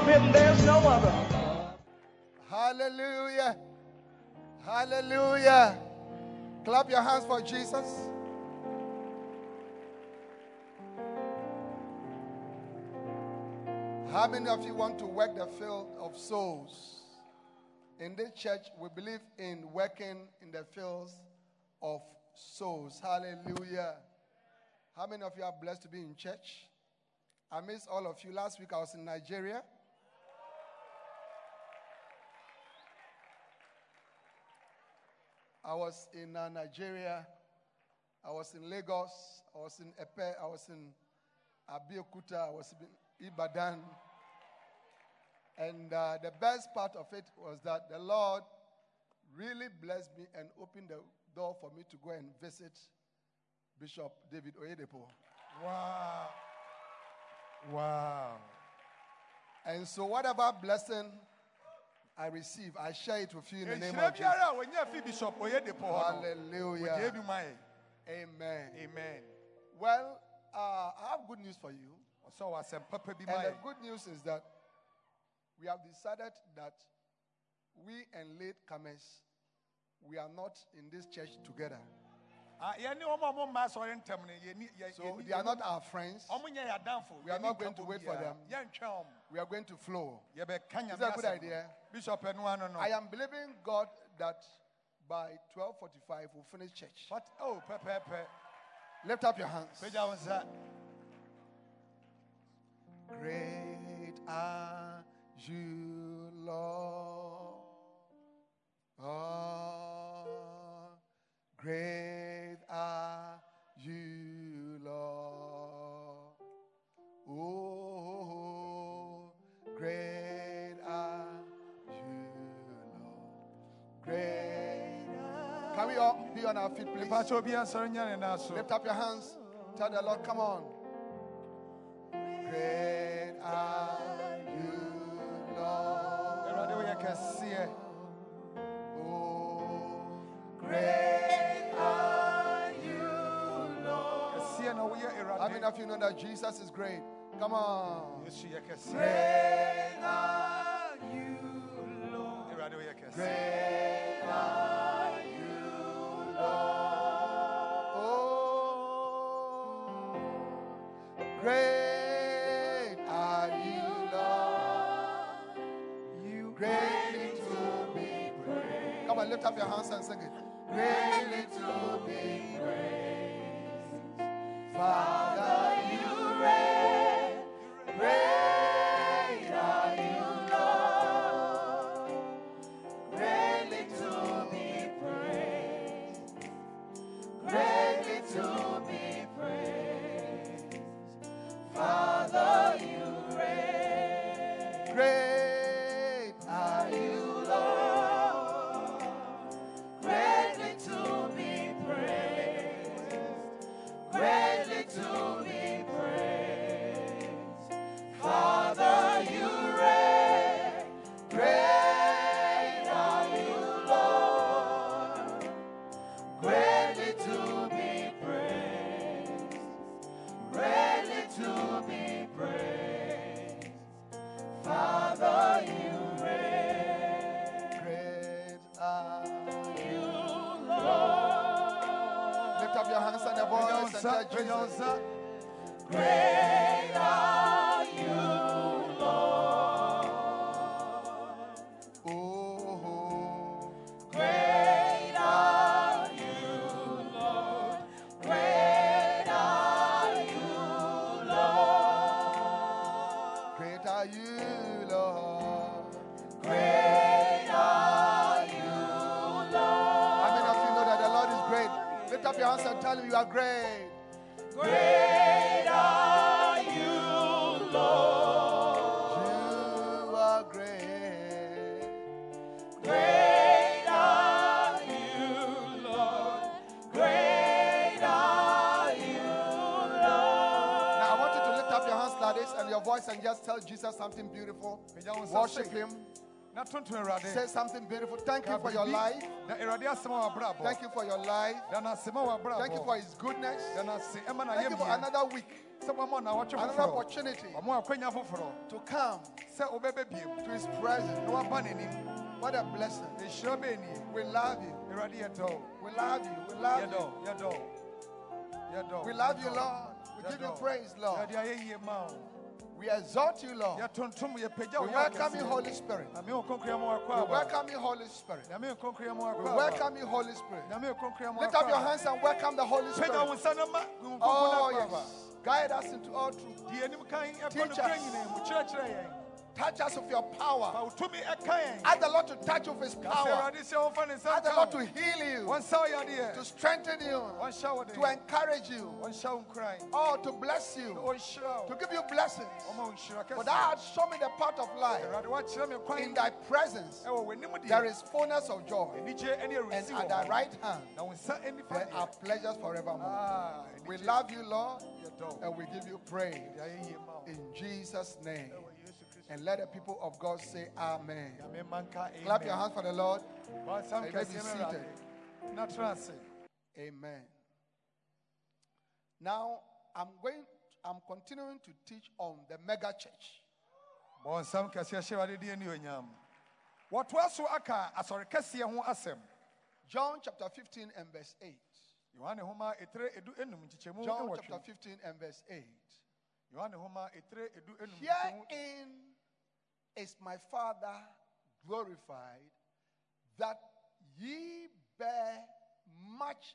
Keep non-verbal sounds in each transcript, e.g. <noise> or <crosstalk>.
Above him, there's no other. Hallelujah. Hallelujah. Clap your hands for Jesus. How many of you want to work the field of souls? In this church, we believe in working in the fields of souls. Hallelujah. How many of you are blessed to be in church? I miss all of you. Last week I was in Nigeria. I was in uh, Nigeria. I was in Lagos. I was in Epe. I was in Abeokuta. I was in Ibadan. And uh, the best part of it was that the Lord really blessed me and opened the door for me to go and visit Bishop David Oyedepo. Wow. Wow. And so, whatever blessing I receive, I share it with you in the name of Jesus. biara a wɔnyɛ fi bishop Oyedepo hɔ no, wɔgye Hallelujah. Amen. Amen. Well, uh, I have good news for you. Ɔsɛ ɔwɔ asɛm papa bi ma And the good news is that we have decided that we and late comers, we are not in this church together. So they are not our friends. wɔn nyɛ yɛ adamfo. We are not going to wait for them. We are going to flow. Is that a good idea? Bishop. I am believing God that by 12:45 we'll finish church. Oh, pɛpɛɛpɛ. Lift up your hands. Pagya wo nsa. Great are you, Lord. Oh, great on our feet, please? Mpakyɛ obi ansɔre nyɛ ne. Lift up your hands. Tell the Lord, come on. Great are you, Lord. Awurade woyɛ kɛseɛ. Oh, great are you, Lord. Kɛseɛ na woyɛ How many of you know that Jesus is great? Come on. Yesu yɛ kɛseɛ. Great are you, Lord. Awurade woyɛ kɛseɛ. Great lift up your hands and sing it. Greatly to be praised. Father, Say something beautiful. Thank you for your life. Na Awurade asɛm a wabrabɔ. Thank you for your life. Da na asɛm a wabrabɔ. Thank you for his goodness. Da na ase ɛma na Thank you for another week, Sɛ wɔma na wɔtwe another opportunity Ɔmo akwanya foforɔ. to come Sɛ wobɛbɛ biem. to his presence. What a blessing. Nhyira bɛɛ nie. We love you. We love you. We love you. We love you. Lord. We give you praise, Lord. We exalt you, Lord. Yɛtontom yɛpagya wo We welcome you. Holy Spirit. Na me wo kronkron ma wakɔ We welcome you, Holy Spirit. Na me wo kronkron ma We welcome you, Holy Spirit. Na me wo kronkron ma Lift up your hands and welcome the Holy Spirit. nsa na ma wo kronkron Oh, yes. Guide us into all truth. Di anim kan ɛkɔ Teach us. Nyinaa mu kyerɛkyerɛ yɛn. Touch us with your power. wo tumi ɛka yɛn. Ask the Lord to touch you with his power. Awurade sɛ wɔmfa Ask the Lord to heal you, Wɔnsa wo yadeɛ. to strengthen you, Wɔnhyɛ wo den. to encourage you, Wɔnhyɛ wo nkuran. oh, to bless you, to give you blessings. Ɔma wo nhyira For thou hast shown me the path of life. Awurade wakyerɛ me kwan. In thy presence there is fullness of joy, and at thy right hand Na wo nsa nifa there are pleasures forevermore. Ah, We love you, Lord, and we give you praise. De ayɛ yie ma wo. In Jesus' name. Ɛwɔ Yesu Kristo And let the people of God say, Amen. Clap your hands for the Lord. You may be seated. Awurade. Na tena ase. Amen. Now, I'm going, I'm continuing to teach on the mega church. bɔnsam kɛseɛ hyɛ Awurade din anuonyam. Wɔtoa aka asɔre kɛseɛ ho asɛm. John chapter 15 and verse 8. Yohane Homa edu enum nkyekyɛmu John chapter 15 and verse 8. Yohane Homa edu enum nkyekyɛmu. Herein is my Father glorified that ye bear much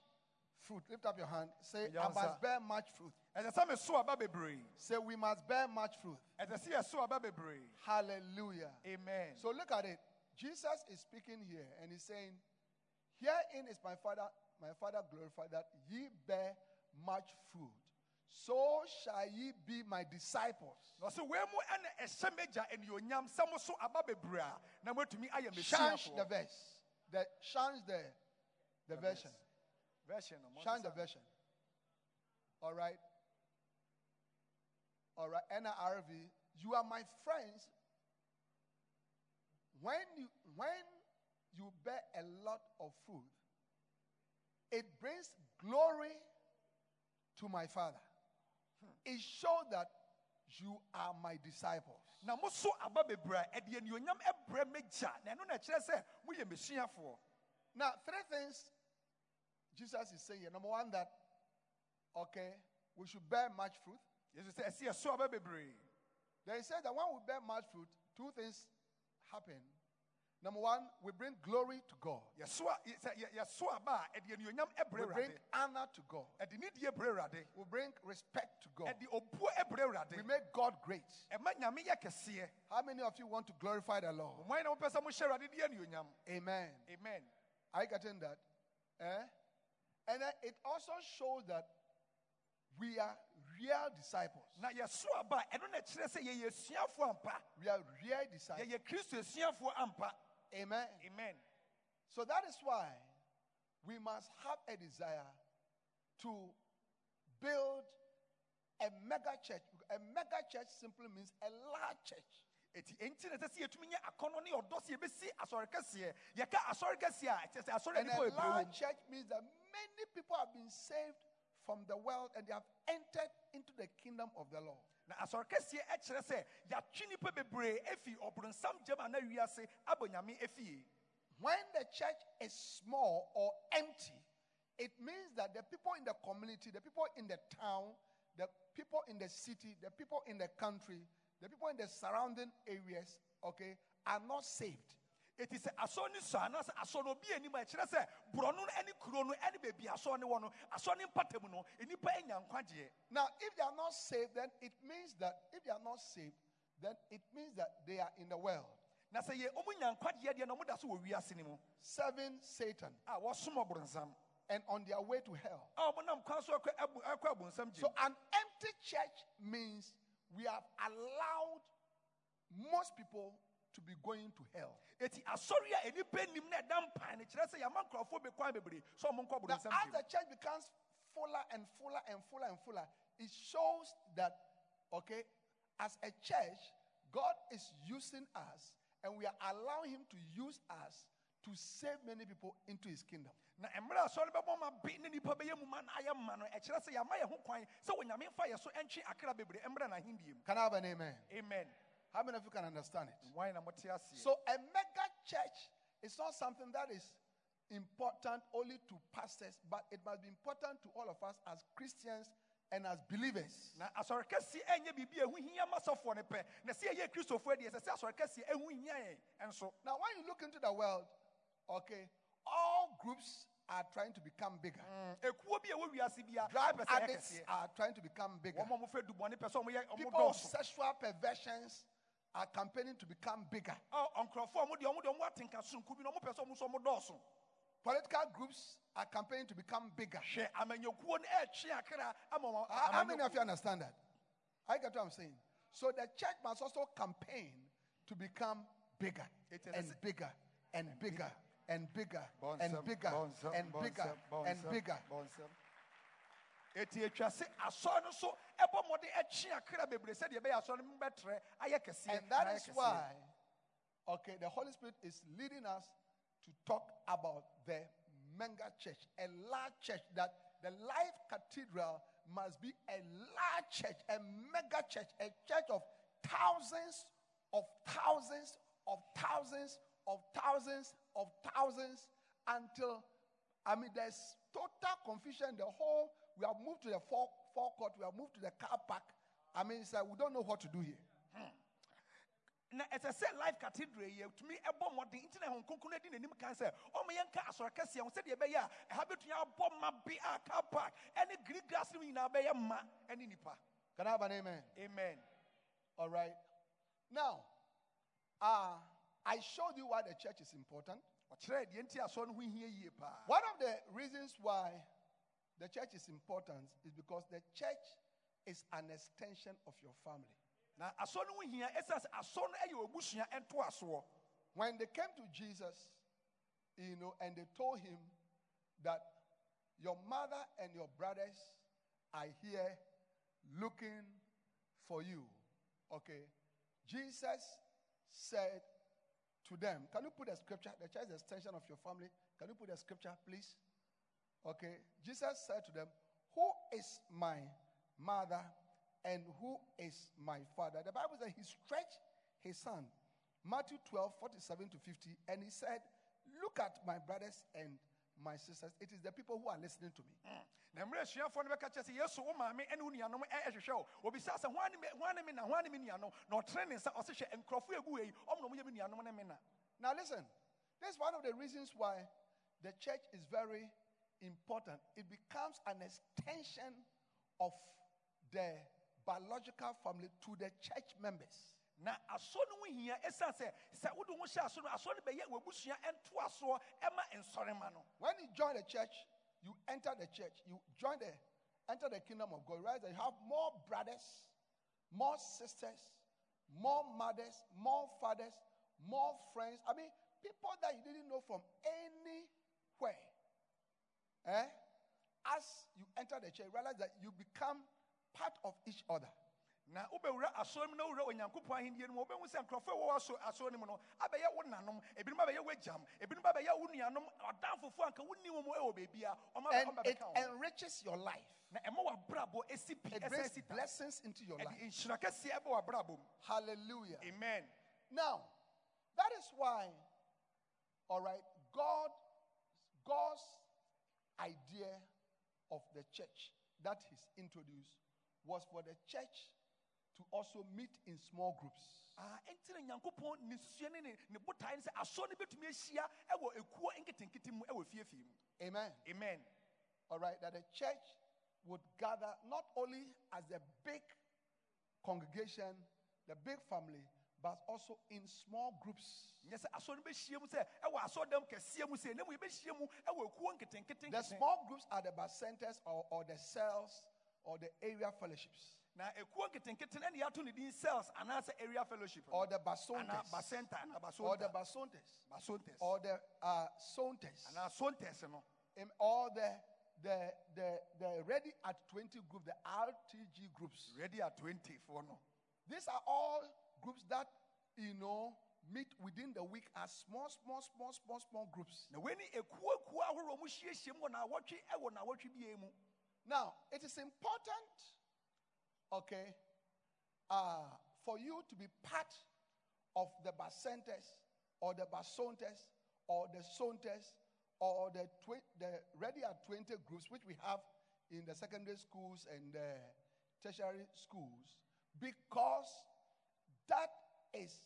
fruit. Lift up your hand. Say, I must bear much fruit. Ɛsɛ sɛ meso aba bebree. Say, we must bear much fruit. Ɛsɛ sɛ yɛso aba bebree. Hallelujah. Amen. So look at it. Jesus is speaking here and he's saying, Herein is my Father, my Father glorified that ye bear much fruit. So shall ye be my disciples. Na ɔsɛ wei mu ɛna ɛhyɛ m'agya anuonyam sɛ mo so aba bebree a na moatumi ayɛ Change the verse. The change the the version. Version Change the version. All right. All right. NRV. You are my friends. When you when you bear a lot of fruit, it brings glory to my Father. It shows that you are my disciples. na mo so aba bebree a ɛde anuonyam ɛbrɛ m'agya na na ɛkyerɛ sɛ moyɛ mesuafoɔ Now, three things Jesus is saying. Number one, that okay, we should bear much fruit. yesu sɛ ɛsɛ yɛso aba bebree Then he said that when we bear much fruit, two things happen. Number one, we bring glory to God. yɛso a yɛ- sɛ yɛ- yɛso aba a ɛde anuonyam We bring honor to God. ɛde nidie brɛ awurade We bring respect to God. ɛde obuo ɛbrɛ We make God great. ɛma nyame yɛ kɛseɛ How many of you want to glorify the Lord? ɔman na mopɛ sɛ mohyɛ awurade de anuonyam Amen. amen Are you getting that? Eh? And it also shows that we are real disciples. na yɛso aba ɛno na ɛkyerɛ sɛ yɛyɛ asuafoɔ ampa We are real disciples. yɛyɛ kristo asuafoɔ ampa Amen. amen So that is why we must have a desire to build a mega church. A mega church simply means a large church. ɛti ɛnti na sɛ yɛtumi nyɛ akɔnnɔ ne ɔdɔ sɛ yɛbɛsi asɔre kɛseɛ yɛka asɔre kɛseɛ a ɛkyɛ sɛ asɔre a And a large church means that many people have been saved from the world and they have entered into the kingdom of the Lord. Na asɔre kɛseɛ ɛkyerɛ sɛ yɛatwe nipa bebree efi ɔboronsam gyam ana wiase abɔ nyame efie When the church is small or empty, it means that the people in the community, the people in the town, the people in the city, the people in the country, the people in the surrounding areas, okay, are not saved. Ɛti sɛ asɔre ne sɔ anaasɛ asɔre no obi anim a ɛkyerɛ sɛ borɔ no ne kuro no ne baabi asɔre ne wɔ no asɔre ne mpatamu no nnipa anya nkwagyeɛ Now, if they are not saved, then it means that if they are not saved, then it means that they are in the world, na sɛ yɛ ɔmu nya nkwagyeɛ deɛ na ɔmu da so wɔ wiase ne mu. Serving Satan. a wɔsom ɔboronsam and on their way to hell. a ɔmonam kwan so akɔ abu- akɔ abonsam So an empty church means we have allowed most people to be going to hell. eti asɔre a enipa nim na ɛda mpan no kyerɛ sɛ yɛama nkurɔfoɔ bɛkwan bebree. Sɛ ɔmo nkɔ Now, abonsam as the church becomes fuller and fuller and fuller and fuller, it shows that, okay, as a church, God is using us and we are allowing Him to use us to save many people into His kingdom. na mmerɛ a asɔre bɛbɔ ma be ne nipa bɛyɛ mu ma na ayɛ ma no ɛkyerɛ sɛ yɛama yɛn ho kwan sɛ onyame mfa yɛ so ɛntwe akra bebree. Mmerɛ n'ahendie mu. Can I have an amen? amen How many of you can understand it? wan na mote aseɛ So, a mega church is not something that is important only to pastors, but it must be important to all of us as Christians and as believers. na asɔre kɛseɛ ɛnyɛ biribi a ɛho hia ma sɔfoɔ no pɛ na sɛ yɛyɛ kristofoɔ deɛ ɛsɛ sɛ asɔre kɛseɛ ɛho hia yɛn ɛnso Now, when you look into the world, okay, all groups are trying to become bigger. Mm, ekuo a ɛwɔ wiase bia Drug ɛpɛ sɛ ɛyɛ addicts are trying to become bigger. wɔn a wɔfɛ dubɔne pɛ sɛ wɔyɛ wɔn People with sexual perversions are campaigning to become bigger. ɔ nkurɔfoɔ a wɔn deɛ wɔn deɛ wɔn atenka sonko bi na wɔn pɛ sɛ wɔn nso wɔn dɔɔso Political groups are campaigning to become bigger. hwɛ amanyɔkuo no ɛɛtwe akra ama wɔn How, how many of you understand that? I get what I'm saying. So the church must also campaign to become bigger It is and bigger and bigger and bigger and bigger and bigger and bigger. Eti etwa se asɔre no so ɛbɔ mmɔden akra bebree sɛdeɛ ɛbɛyɛ asɔre no bɛtrɛ ayɛ kɛseɛ And that is why, okay, the Holy Spirit is leading us to talk about the mega church, a large church, that the Life Cathedral must be a large church, a mega church, a church of thousands of thousands of thousands of thousands of thousands until, I mean, there's total confusion. The whole, we have moved to the fore- forecourt, we have moved to the car park. I mean, it's like we don't know what to do here. na ɛsɛ sɛ life cathedral yi tumi ɛbɔ mmɔden nti na ɛhɔn kronkron adi n'anim kan sɛ ɔmo yɛn ka asɔre kɛseɛ ho sɛdeɛ ɛbɛyɛ a ɛha bɛtumi abɔ ma bi a car park ɛne green grass no nyinaa bɛyɛ ma ɛne nipa Can I have an amen? amen All right. Now, uh, I showed you why the church is important. ɔkyerɛ deɛ nti asɔre no ho hia yie paa One of the reasons why the church is important is because the church is an extension of your family. na asɔre no ho hia ɛsiane sɛ asɔre no ɛyɛ obusua ɛntoasoɔ When they came to Jesus, you know, and they told him that your mother and your brothers are here looking for you. Okay. Jesus said to them, Can you put the scripture? The church is an extension of your family. Can you put the scripture, please? Okay. Jesus said to them, Who is my mother and who is my father? The Bible says he stretched his son. Matthew 12, 47 to 50. And he said, Look at my brothers and my sisters. It is the people who are listening to me. na mmerɛ asuafoɔ no bɛka kyerɛ sɛ yesu wo maame ne wo nuanom ɛ- ɛhwehwɛ wo obisa sɛ hwan ne me- hwan ne me na hwan ne me nuanom na ɔtene ne nsa ɔse hwɛ nkurɔfoɔ a ɛgu wei ɔmo na ɔmoyɛ me nuanom ne me na Now, listen, this is one of the reasons why the church is very important. It becomes an extension of the biological family to the church members. na asɔre no ho hia ɛsiane sɛ sɛ wode ho hyɛ asɔre no asɔre no bɛyɛ w'abusua ɛntoasoɔ ɛma nsɔrema no When you join the church, you enter the church, you join the enter the kingdom of God. Right? You have more brothers, more sisters, more mothers, more fathers, more friends. I mean, people that you didn't know from anywhere. Eh? As you enter the church, realize that you become part of each other. na wobɛwura asɔre mu na wowura onyankopɔn ahenniɛ no mu wobɛhu sɛ nkurɔfoɔ a wɔwɔ aso- asɔre no mu no abɛyɛ wo nanom ebinom abɛyɛ w'agyam ebinom abɛyɛ wo nuanom ɔdamfofoɔ anka wonni wɔ mu ɛwɔ baabia ɔma And it bɛka wo ho. enriches your life. na ɛma w'abrabɔ ɛsi pi It brings blessings into your ɛde life. nhyira kɛseɛ ɛbɛ w'abrabɔ mu Hallelujah. amen Now, that is why, all right, God, God's idea of the church that He's introduced was for the church to also meet in small groups. Ah, Amen. amen All right, that the church would gather not only as a big congregation, the big family, but also in small groups. nyɛ sɛ asɔre no bɛhyia mu sɛ ɛwɔ asɔredɛm kɛseɛ mu sɛ na mu yɛbɛhyia mu ɛwɔ ekuo nketenkete The small groups are the centers or, or the cells or the area fellowships. Na ekuo nketenkete ɛne yɛato ne din cells anaasɛ area fellowship or the basontes bacenta anaa or the basontes basontes or the uh, sontes anaa sontes no. Um, or the, the, the, the ready at 20 group, the RTG groups. ready at 20 for no. These are all groups that, you know, meet within the week as small, small, small, small, small groups. na wei ne ekuo ekuo ahorow mu hyiahyia mu wɔ naawɔtwe ɛwɔ naawɔtwe bie mu Now, it is important, okay, uh, for you to be part of the Basentes or the Basontes or the Sontes or the, twi- the Ready at 20 groups, which we have in the secondary schools and the tertiary schools, because that is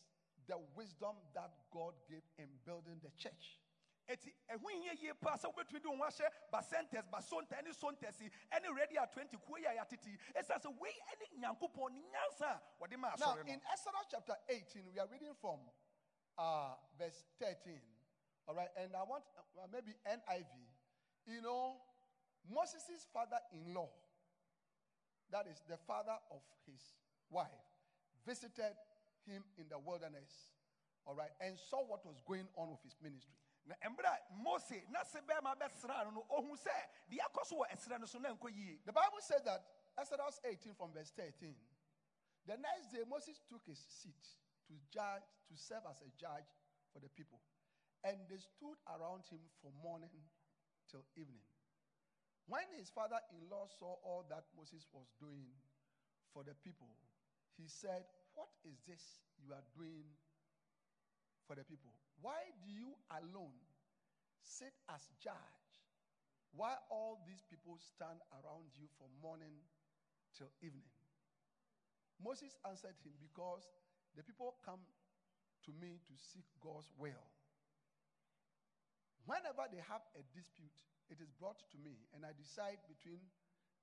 the wisdom that God gave in building the church. eti ɛho hia yie paa sɛ wobɛtumi de wo ho ahyɛ basentes basonta ne sontes yi ɛne ready at 20 kuo yi a yɛatete yi ɛsiane sɛ wei ne nyankopɔn ne nyansa a wɔde ma Now, asɔre no in Exodus chapter 18, we are reading from uh, verse 13. All right, and I want uh, maybe NIV. You know, Moses' father in law, that is the father of his wife, visited him in the wilderness. All right, and saw what was going on with his ministry. na mmerɛ a mose na se bɛrima bɛsraa no no ɔhu sɛ deɛ akɔ so wɔ ɛserɛ no so na nkɔ yie The Bible says that Exodus 18 from verse 13. The next day Moses took his seat to judge to serve as a judge for the people. And they stood around him from morning till evening. When his father-in-law saw all that Moses was doing for the people, he said, "What is this you are doing for the people? Why do you alone sit as judge Why all these people stand around you from morning till evening? Moses answered him, Because the people come to me to seek God's will. Whenever they have a dispute, it is brought to me, and I decide between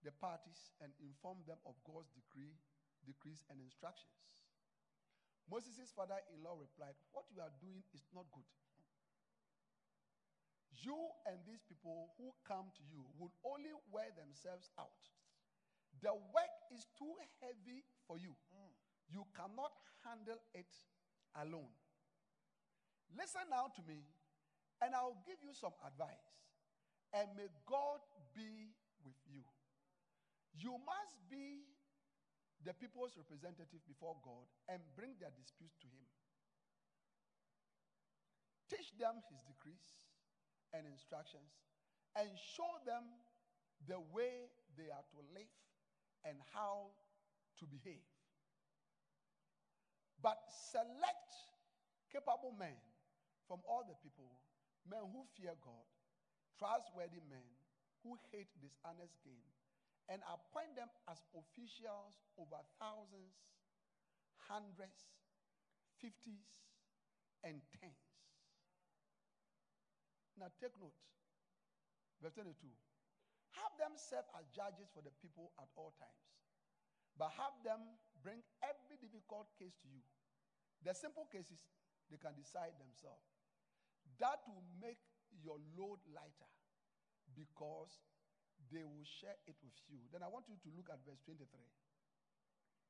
the parties and inform them of God's decree, decrees, and instructions. Moses' father in law replied, What you are doing is not good. You and these people who come to you will only wear themselves out. The work is too heavy for you. You cannot handle it alone. Listen now to me, and I'll give you some advice. And may God be with you. You must be the people's representative before God and bring their disputes to Him. Teach them His decrees and instructions and show them the way they are to live and how to behave. But select capable men from all the people, men who fear God, trustworthy men who hate dishonest gain, and appoint them as officials over thousands, hundreds, fifties, and tens. Now take note. Verse 22. Have them serve as judges for the people at all times, but have them bring every difficult case to you. The simple cases, they can decide themselves. That will make your load lighter because they will share it with you. Then I want you to look at verse 23.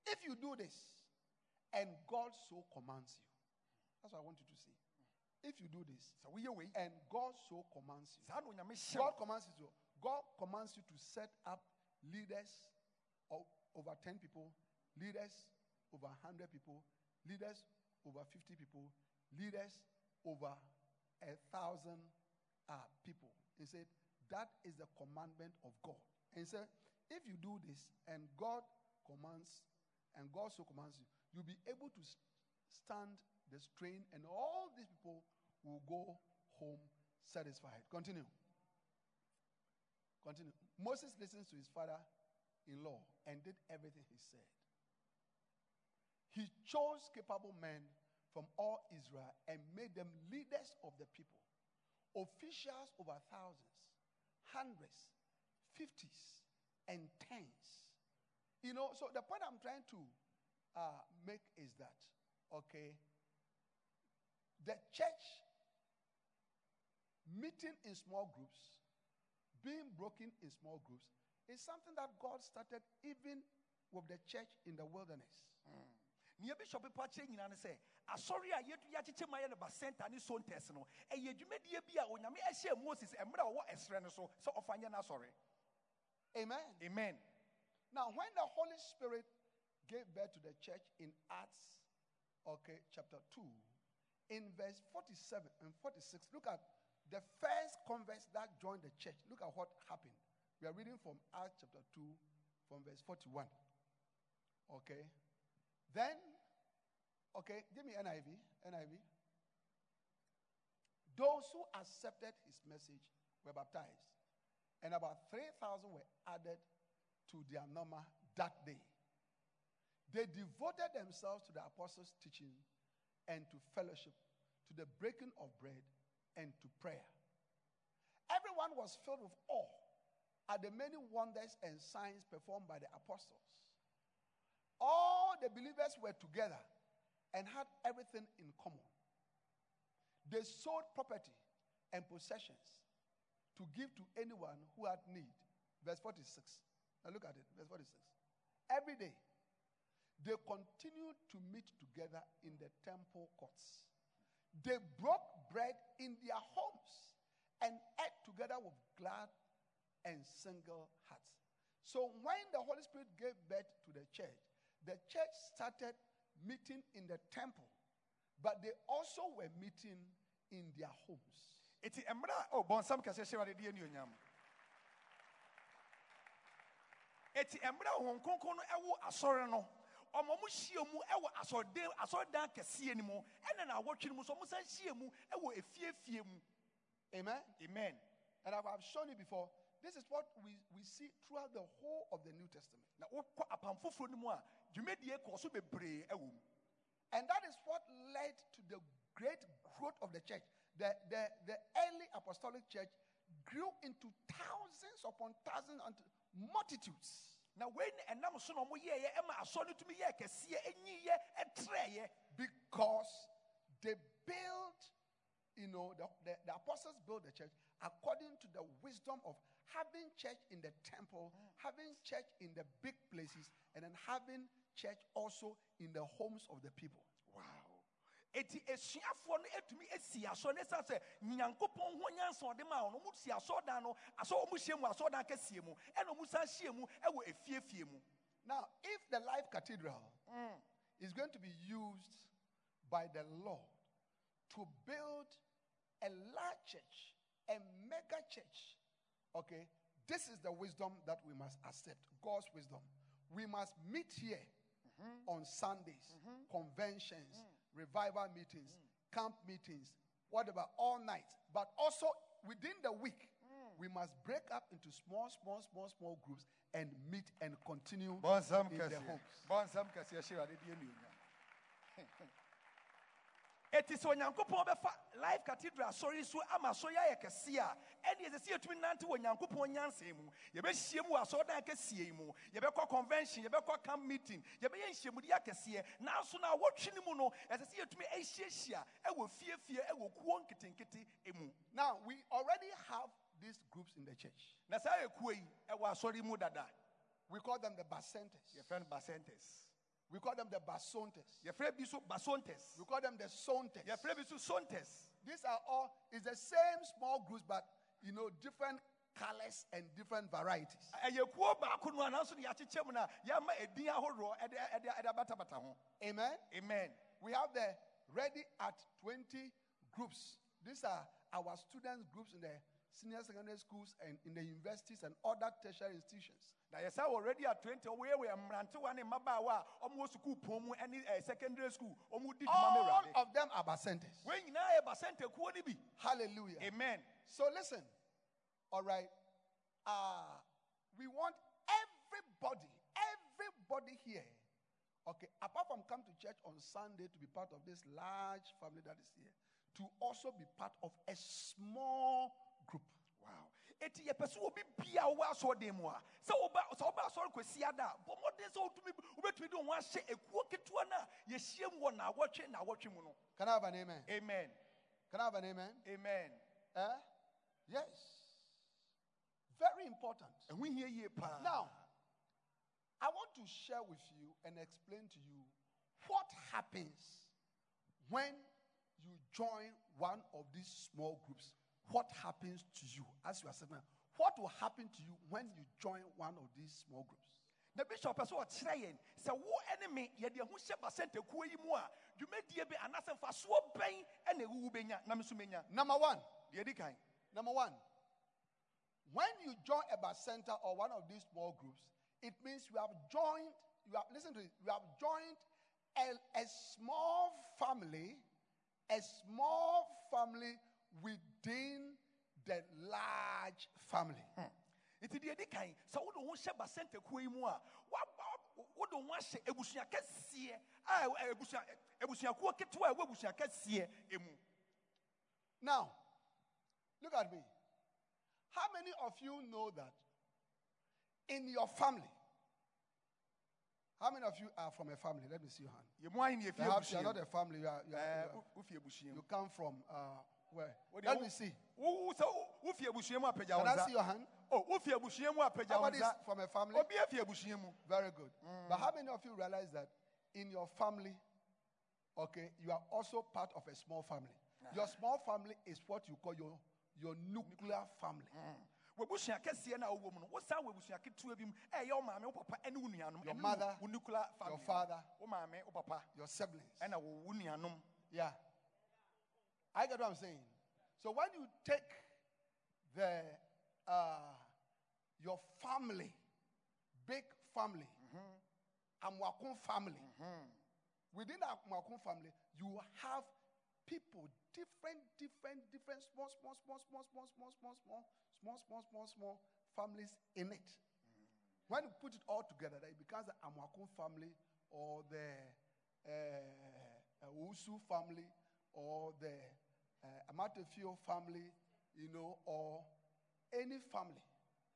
If you do this, and God so commands you, that's what I want you to see. If you do this, sɛ woyɛ wei and God so commands you, saa na onyame hyɛ God commands you to, God commands you to set up leaders of over 10 people, leaders over 100 people, leaders over 50 people, leaders over a thousand uh, people. He said, that is the commandment of God. And he said, if you do this and God commands, and God so commands you, you'll be able to stand the strain, and all these people will go home satisfied. Continue. Continue. Moses listens to his father in law and did everything he said. He chose capable men from all Israel and made them leaders of the people, officials over thousands, hundreds, fifties, and tens. You know, so the point I'm trying to uh, make is that, okay, the church meeting in small groups, being broken in small groups, is something that God started even with the church in the wilderness. nea bishop pa kyerɛ nyinaa ne sɛ asɔre a yɛdu yɛakyekyɛ ma yɛ no ba center ne sontes no ɛyɛ dwumadie bi a onyame ɛhyɛɛ moses mmerɛ a ɔwɔ ɛserɛ no so sɛ ɔfa nyɛ no asɔre Amen. amen Now, when the Holy Spirit gave birth to the church in Acts, okay, chapter 2, in verse 47 and 46, look at the first converts that joined the church. Look at what happened. We are reading from Acts chapter 2, from verse 41. Okay. Then, okay, give me NIV. NIV. Those who accepted his message were baptized, and about 3,000 were added to their number that day. They devoted themselves to the apostles' teaching and to fellowship, to the breaking of bread and to prayer. Everyone was filled with awe at the many wonders and signs performed by the apostles. All the believers were together and had everything in common. They sold property and possessions to give to anyone who had need. Verse 46. Now look at it. Verse 46. Every day, they continued to meet together in the temple courts. They broke bread in their homes and ate together with glad and single hearts. So when the Holy Spirit gave birth to the church, the church started meeting in the temple, but they also were meeting in their homes. eti mmerɛ a oh, bɔnsam kɛsɛ hyɛ wade deɛ anuonyam eti mmerɛ a wɔn no ɛwɔ asɔre no ɔmo mo hyia mu ɛwɔ asɔredan asɔredan kɛseɛ no mu ɛna na awɔtwe no mu so ɔmo san hyia mu ɛwɔ efiefie mu Amen. amen And I've I've shown you before. This is what we, we see throughout the whole of the New Testament. A And that is what led to the great growth of the church. The, the, the early apostolic church grew into thousands upon thousands and multitudes. na wei ne ɛnam so na ɔmo yɛɛyɛ ɛma asɔre no tumi yɛɛ kɛseɛ ɛnyiyɛ ɛtrɛɛyɛ because they built, you know, the, the, the apostles built the church according to the wisdom of having church in the temple, having church in the big places, and then having church also in the homes of the people. wow. Eti esuafoɔ no etumi esi asɔ ne sa sɛ nyankopɔn ho nyansa ɔde ma wɔn ɔmo si asɔɔdan no asɔ ɔmo hyia mu kɛseɛ mu ɛna ɔmo san hyia mu ɛwɔ efiefie mu. Now, if the Life Cathedral mm. is going to be used by the Lord to build a large church, a mega church, okay, this is the wisdom that we must accept. God's wisdom. We must meet here mm-hmm. on Sundays, mm-hmm. conventions, mm. revival meetings, mm. camp meetings, whatever, all night. But also within the week, mm. we must break up into small, small, small, small groups and meet and continue bɔnsam in the homes. bɔnsam <laughs> kɛseɛ hyɛ wade deɛ nuonyam eti sɛ onyankopɔn bɛfa life cathedral asɔre so ama asɔre ayɛ kɛseɛ a ɛne ɛsɛ sɛ yɛtumi nante wɔ onyankopɔn nyansa mu. Yɛbɛhyia mu wɔ asɔredan kɛseɛ yi mu. Yɛbɛkɔ convention yɛbɛkɔ camp meeting yɛbɛyɛ nhyiamudeɛ akɛseɛ. Nanso na awɔtwe no mu no ɛsɛ sɛ yɛtumi ahyiahyia ɛwɔ fiefie ɛwɔ kuo nketenkete mu. Now, we already have these groups in the church. na saa ɛkuo yi ɛwɔ asɔre mu dada. We call them the basentes. yɛfrɛ no basentes We call them the basontes. yɛfrɛ bi so basontes We call them the sontes. yɛfrɛ bi so sontes These are all, it's the same small groups, but, you know, different colors and different varieties. Amen. amen We have the ready at 20 groups. These are our students' groups in the senior secondary schools and in the universities and other tertiary institutions. Now na yɛsɛ already at 20 ɔwɔ yɛ wɔ mmerantewa ne mmabaawa a ɔmo wɔ sukuu pɔn mu eh, secondary school ɔmo di dwuma ma All of them are basentes. wɔn nyinaa yɛ basɛnta kuo no bi Hallelujah. amen So listen, all right. Uh, we want everybody, everybody here, okay, apart from come to church on Sunday to be part of this large family that is here, to also be part of a small group. Wow. Eti ye pesu obi bia wo aso dem wa. Se oba se oba aso ko si ada. Bo modern se otumi obetumi do ho ahye ekuo ketua na ye hiem wo na awotwe na awotwe mu no. Can I have an amen? Amen. Can I have an amen? Amen. Eh? Yes. Very important. And we hear ye pa. Now, I want to share with you and explain to you what happens when you join one of these small groups what happens to you as you are serving? What will happen to you when you join one of these small groups? na bishop ɛsɛ ɔkyerɛ yɛn sɛ wo ne me yɛde ɛho hyɛ basɛntakuo yi mu a dwumadie bi anaasɛ mfasoɔ bɛn ɛna ɛwuwu bɛnya na me nso mɛnya Number one, deɛ di kan number one, when you join a bacenta or one of these small groups, it means you have joined, you have, listen to it, you have joined a, a small family, a small family within the large family. nti deɛ di kan sɛ wode ho hyɛ basɛntakuo yi mu a wode ho ahyɛ abusua kɛseɛ a abusuakuo ketewa a ɛwɔ abusua kɛseɛ emu Now, look at me. How many of you know that in your family, how many of you are from a family? Let me see your hand. yɛmu ayi ne yɛfie Perhaps you are not a family. You, are, you, are, you, are- wo- wofie abusua mu you come from uh, where? Let me see. Can I see your hand? Oh, Somebody's from a family. Very good. Mm. But how many of you realize that in your family, okay, you are also part of a small family? Your small family is what you call your, your nuclear family. Your mother, your father, your siblings. Yeah. I get what I'm saying. So when you take the uh, your family, big family, Amwakun family, within the Amwakun family, you have people, different, different, different, small, small, small, small, small, small, small, small, small, small, small, small families in it. When you put it all together, it becomes the Amwakun family or the uh, Usu family or the uh, Amatefio family, you know, or any family.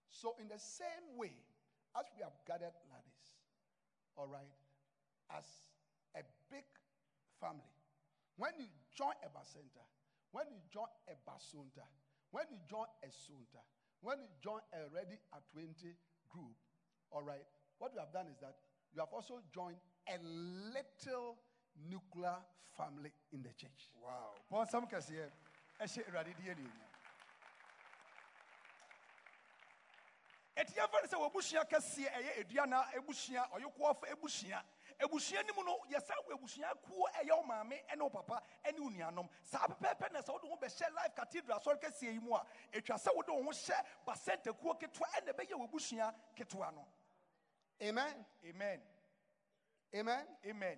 So, in the same way, as we have gathered like this, all right, as a big family, when you join a center, when you join a basonta, when you join a sunta, when you join a ready at 20 group, all right, what we have done is that you have also joined a little nuclear family in the church. wow. Ɛhyɛ awurade di anuonyam ɛti yɛmfa no sɛ wɔabusua kɛseɛ ɛyɛ aduana abusua ɔyokoɔfa abusua abusua no mu no yɛsa wɔ abusua kuo ɛyɛ wo maame ne wo papa ne wo nuanom saa pɛpɛɛpɛ na sɛ wode bɛhyɛ life cathedral asɔre kɛseɛ yi mu a ɛtwa sɛ wode wo ho hyɛ basɛntakuo ketewa ɛna ɛbɛyɛ ketewa no. Amen. amen. Amen. amen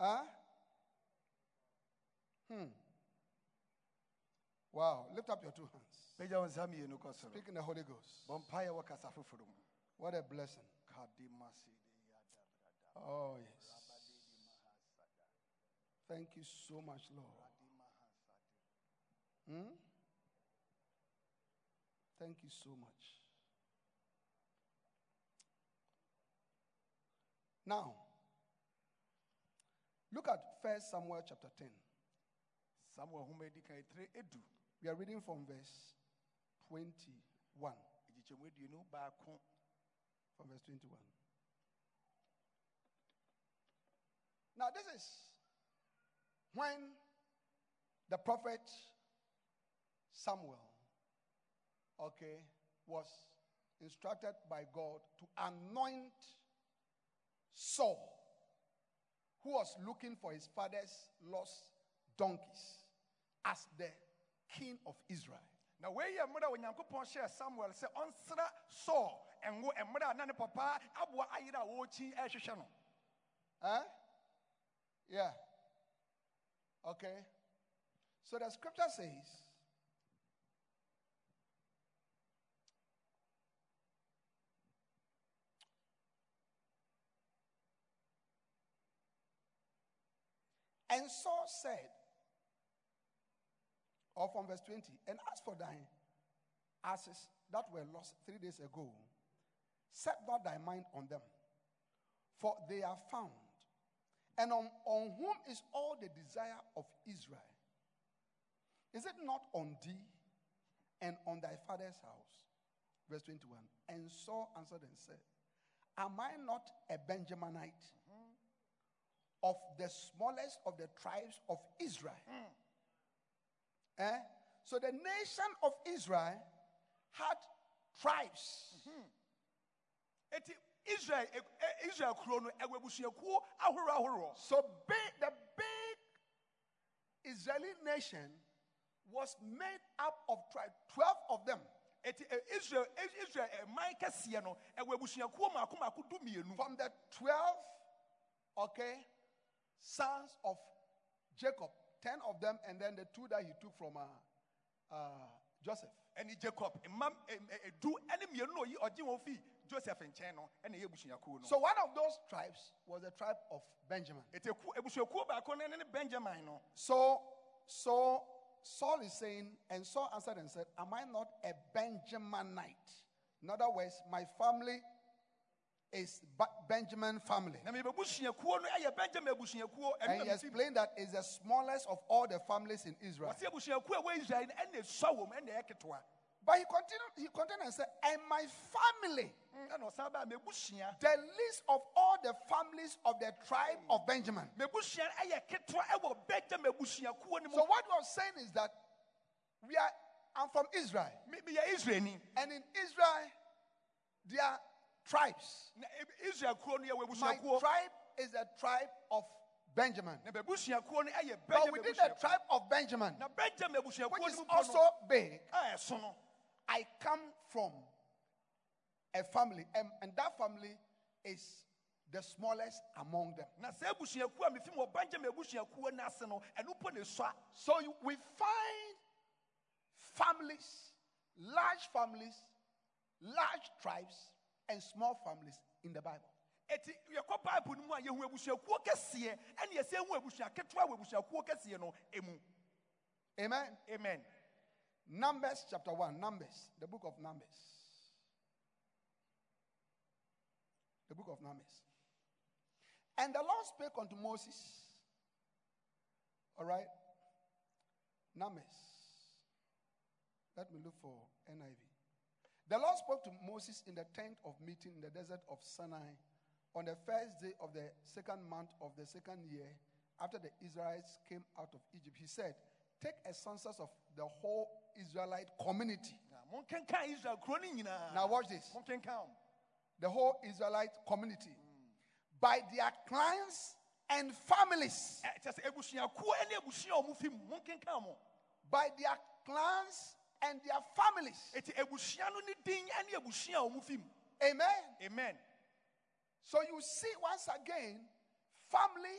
Huh? Hmm. Wow. Lift up your two hands. pagya wo nsa mmienu kɔ soro Speak in the Holy Ghost. bɔ mpaeɛ wɔ kasa foforɔ mu What a blessing. Oh, yes. Thank you so much, Lord. Hmm? Thank you so much. Now, look at First Samuel chapter 10. samuel homa edi kan etire edu We are reading from verse 21. egyikyɛmu aduonu baako From verse 21. Now, this is when the prophet Samuel, okay, was instructed by God to anoint Saul, who was looking for his father's lost donkeys as the king of Israel. Now, where you mother when Yankopon share Samuel say, Onsra saw and go, and mother nana papa, abu, Aida Wochi Ashishano. Huh? Yeah. Okay. So the scripture says, and Saul said, or from verse 20, and as for thine asses that were lost three days ago, set not thy mind on them, for they are found. And on, on whom is all the desire of Israel? Is it not on thee and on thy father's house? Verse 21. And Saul answered and said, Am I not a Benjaminite mm-hmm. Of the smallest of the tribes of Israel? Eh? So the nation of Israel had tribes. eti israel israel kuro no ɛwɔ abusuakuo ahorow ahorow So big, the big Israeli nation was made up of tribes, 12 of them. israel israel ɛman kɛseɛ no ɛwɔ abusuakuo mako mako du mmienu From the 12, okay, sons of Jacob, 10 of them, and then the two that he took from uh, uh, Joseph. ɛne jacob mma em, du ɛne mmienu na oyi ɔgye wɔn fi joseph nkyɛn no ɛna ɛyɛ abusuakuo no So one of those tribes was the tribe of Benjamin. eti eku- abusuakuo baako no ne ne benjamin no So, so Saul is saying, and Saul answered and said, Am I not a Benjaminite? In other words, my family is Benjamin family. na mebe abusuakuo no ɛyɛ benjamin abusuakuo And he explained that it's the smallest of all the families in Israel. wɔsi abusuakuo a ɛwɔ israel no ɛna esua wɔm ɛna ɛyɛ ketewa But he continued, he continued and said, And my family, Mm, ɛna ɔsan baa mebusua the least of all the families of the tribe of Benjamin. mebusua ɛyɛ ketewa ɛwɔ benjamin abusuakuo no mu So what he was saying is that we are I'm from Israel. Me- meyɛ israelni And in Israel, there are tribes. na israel kuro no yɛwɔ My tribe is the tribe of Benjamin. na bɛbusuakuo no ɛyɛ But within the tribe of Benjamin, na benjamin abusuakuo which is also big, a ɛso no I come from a family, and, and that family is the smallest among them. na sɛ abusuakuo a mefi mu wɔ benjamin abusuakuo no ase no ɛno mpo na esua So you, we find families, large families, large tribes, and small families in the Bible. eti yɛkɔ bible no mu a yɛhu abusuakuo kɛseɛ ɛne yɛsɛ hu abusua ketewa wɔ abusuakuo kɛseɛ no emu Amen. amen Numbers chapter 1. Numbers. The book of Numbers. The book of Numbers. And the Lord spake unto Moses. All right. Numbers. Let me look for NIV. The Lord spoke to Moses in the tent of meeting in the desert of Sinai on the first day of the second month of the second year after the Israelites came out of Egypt. He said, Take a census of the whole Israelite community. Na monkenkan israel kuro no nyinaa Now, watch this. The whole Israelite community by their clans and families. Ɛ, kyerɛ sɛ abusuakuo ne abusua a ɔmo fi mu monkenkan mo By their clans and their families. eti abusua no ne din ne abusua a ɔmo fi mu Amen. amen So you see once again family,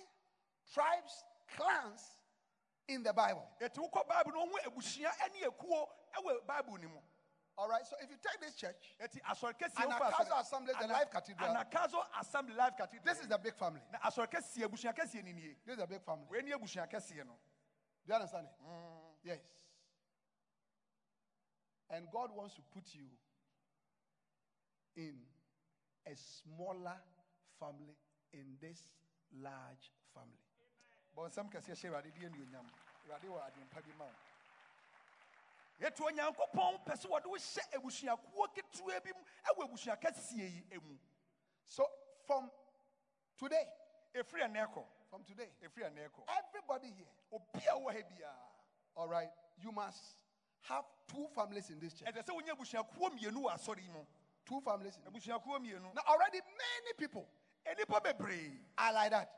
tribes, clans in the Bible. eti wokɔ bible no ɔho abusua ne ekuo ɛwɔ bible no mu All right. So if you take this church, eti asɔre kɛseɛ wofa Anagkazo asɔre- Assembly, the Life Cathedral. Anagkazo assembly life cathedral this is the big family. na asɔre kɛseɛ abusua kɛseɛ ni nie This is a big family. wei ne abusua kɛseɛ no Do you understand it? Mm. Yes. And God wants to put you in a smaller family in this large family. bɔnsɛm kɛseɛ hyɛ awurade de anuonyam awurade wɔ adwempa bi ma wo. Yɛto onyankopɔn pɛ sɛ wɔde wo hyɛ abusuakuo ketewa bi mu ɛwɔ abusua kɛseɛ yi mu So from today, ɛfiri ɛnɛ kɔ from today, ɛfiri ɛnɛ kɔ everybody here, obi a wɔ ha biara. all right, you must have two families in this church. ɛsɛ sɛ wonya abusuakuo mmienu wɔ asɔre mu Two families. In this. abusuakuo mmienu Now already many people bebree are like that.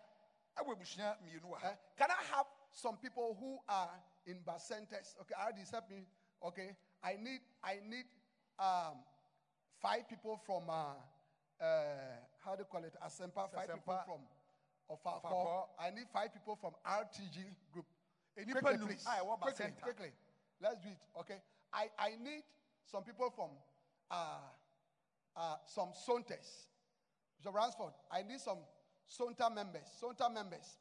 ɛwɔ abusua mmienu wɔ Eh, Can I have some people who are in Bacentas? Okay, already help me. Okay, I need I need um, five people from uh, uh, how do you call it? Asempa. Five people Asempa. from Ofako. Ofako. I need five people from RTG group. Quickly, num please. a ɛwɔ Quickly, quickly. Let's do it. Okay. I, I need some people from uh, uh, some Sontes. Mr. Ransford, I need some Sonta members. Sonta members.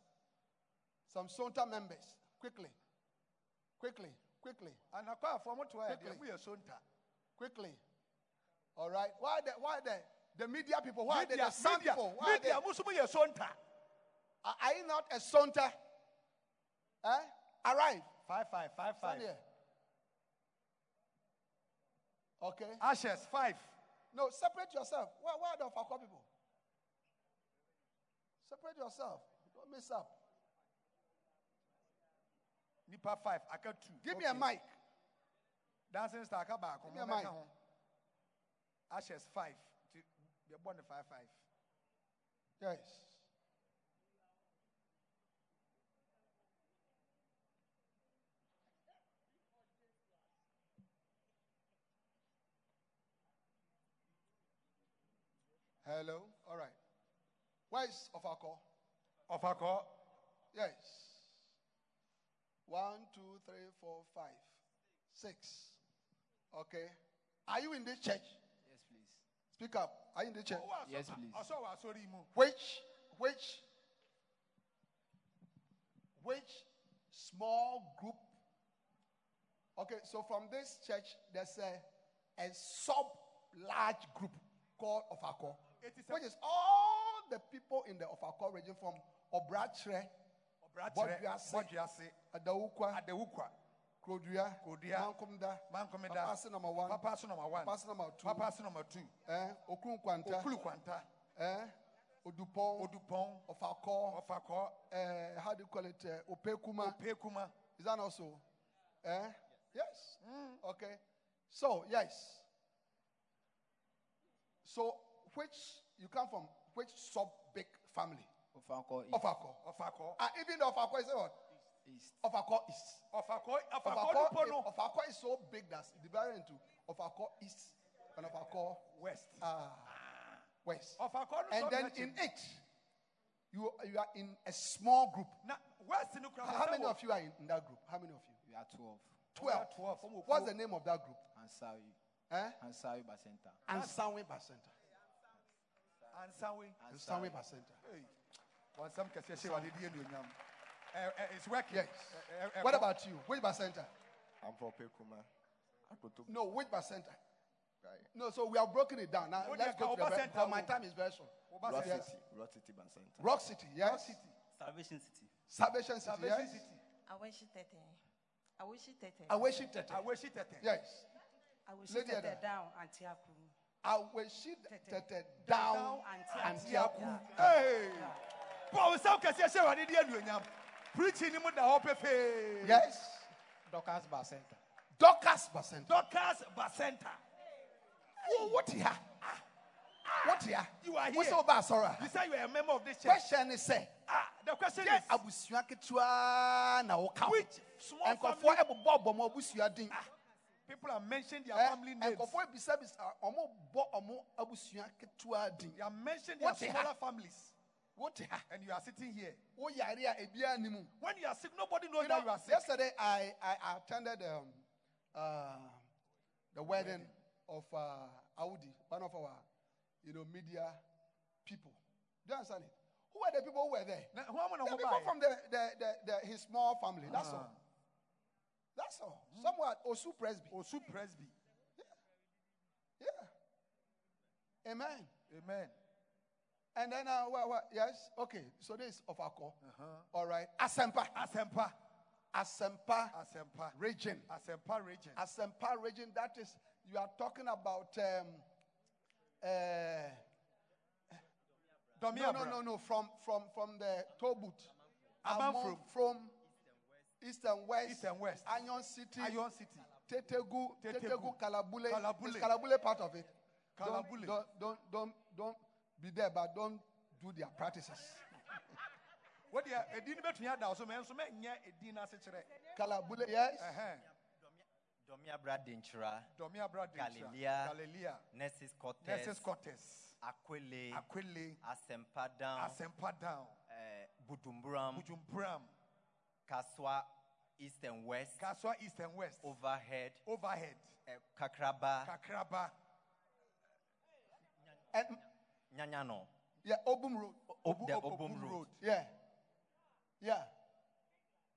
Some Sonta members. Quickly. Quickly. Quickly. anakɔafoɔ motoa yɛ deɛ Quickly. moyɛ so nta Quickly. All right. Why the why the the media people? Why the, Media, the sound media, people? Why media, the, yɛ sonta. are, are you not a sonta? Eh? Arrive. Five, five, five, Stand here. Okay. Ashes, five. No, separate yourself. Where, where are the Ofako people? Separate yourself. Don't mess up. Nipa five, aka two. Give me a mic. Dancing star aka baako. Give me a mic. Ashes five. Yɛbɔ ne five five. Yes. Hello. All right. Where is Ofako? Ofako? Yes. One, two, three, four, five, six. Okay. Are you in this church? Yes, please. Speak up. Are you in the church? Yes, please. Ɔsɔ wɔ asɔre yi. Which, which, which small group? Okay, so from this church, there's a, a sub large group called Ofako, It is a- which is all the people in the Ofako region from. Bɔduase. Bɔduase. Adawukwa, Adewukwa. Krodua, Kodua, Mankomda, Mankomda. Papasi number one, Papa number one. Papasi number two, Papa number two. eh, Okrunkwanta, Okulu kwanta. eh, Odupon, Odupɔn. Ofako, Ɔfakɔ. uh, how do you call it? Uh, Opekuma. Opekuma. Is that also? Eh? Yes. Okay. So, yes. So, which, you come from which sub big family? Ofanko East. Ofako. Ɔfakɔ. Ah, even the Ofako is what? East. Ofako is. Ɔfakɔ. Ɔfakɔ Ofako, nipo. Ofako is so big that it's divided into Ofako East and Ofako West. uh, West. Ɔfakɔ no And then in it, you, you are in a small group. Na West no kura How many of you are in, in that group? How many of you? We are 12. 12. 12. What's the name of that group? Ansawi. Eh? Ansawi Bacenta. Ansanwe Bacenta. Ansanwe. Ansanwe Bacenta. Hey. Wansam kɛseɛ hyɛ wade di anuonyam. Eh, It's working. Yes. Eh, What kɔ- about you? Which Bacenta? I'm from Pekuma. Akoto. No, which Bacenta? Right. No, so we have broken it down. Now What let's go to the Oba Center my time is very short. Oba Rock Center. City. Rock City Bacenta. Rock City, yes. Rock City. Salvation City. Salvation City, Salvation yes. City. Aweshi tete. Aweshi tete. Aweshi Tete. Aweshi Tete. Yes. Aweshi Lady Ada. tete down Antiaku. Aweshi Tete. Tete down Down Antiaku. Antiaku. Hey. Bɔ nsam kɛseɛ hyɛ wade di anuonyam. Preaching ni mu da hɔ pefee. Yes. Dorcas Bacenta. Dorcas Bacenta. Dorcas Bacenta. Oh, what here? What here? You are What's here. over, sorry? You say you are a member of this church. Question is say, Ah, the question Yɛ is, abusua ketewa na woka ho. which small nkɔfoɔ family ɛbobɔ bɔ mo abusua din people are mentioning their Eh, family names? nkɔfoɔ ebisabisa ɔmo bɔ ɔmo abusua ketewa din You are mentioning their What smaller families, wote ha and you are sitting here. woyare a ebiara ni mu When you are sick, nobody knows You that know, you are sick. yesterday I, I I attended um, uh, the wedding of uh, Audi, one of our you know media people. Do you understand it? Who were the people who were there? Na- who The people from the, the, the, the his small family. That's Ah. all. That's all. Somewhere Osu Presby. Osu Presby. Yeah. yeah. Amen. Amen. And then uh, what, what, yes, okay. So this is of Ako. Uh-huh. All right. Asempa. Asempa. Asempa Asempa. region. Asempa region. Asempa region. That is, you are talking about. Um, uh, no, no, no, no. From from from the Tobut. Among- from east and west. East and west. Iron City. Iron City. Tetegu, Tetegu, Tetegu. Kalabule. Kalabule. Is Kalabule part of it? Kalabule. Don't, don't, don't, don't be there, but don't do their practices. <laughs> What the edin betun ya da so me nso me nya edin ase kyerɛ. Kalabule, yes. Ɛhɛn. Domiabra Denchira, Domiabra Galilea. Galilea. Nessus Cortes, Nessus Cortes. Aquile, Aquile. Asempa Down, Asempa down. eh, Bujumbura, Bujumbram. Kasoa East and West, Kasoa East and West. Overhead, Overhead. eh, Kakraba, Kakraba. And Nyanyano, yeah, Obum Road. Ob- the Obu- Obum Obu Road. Yeah. Yeah.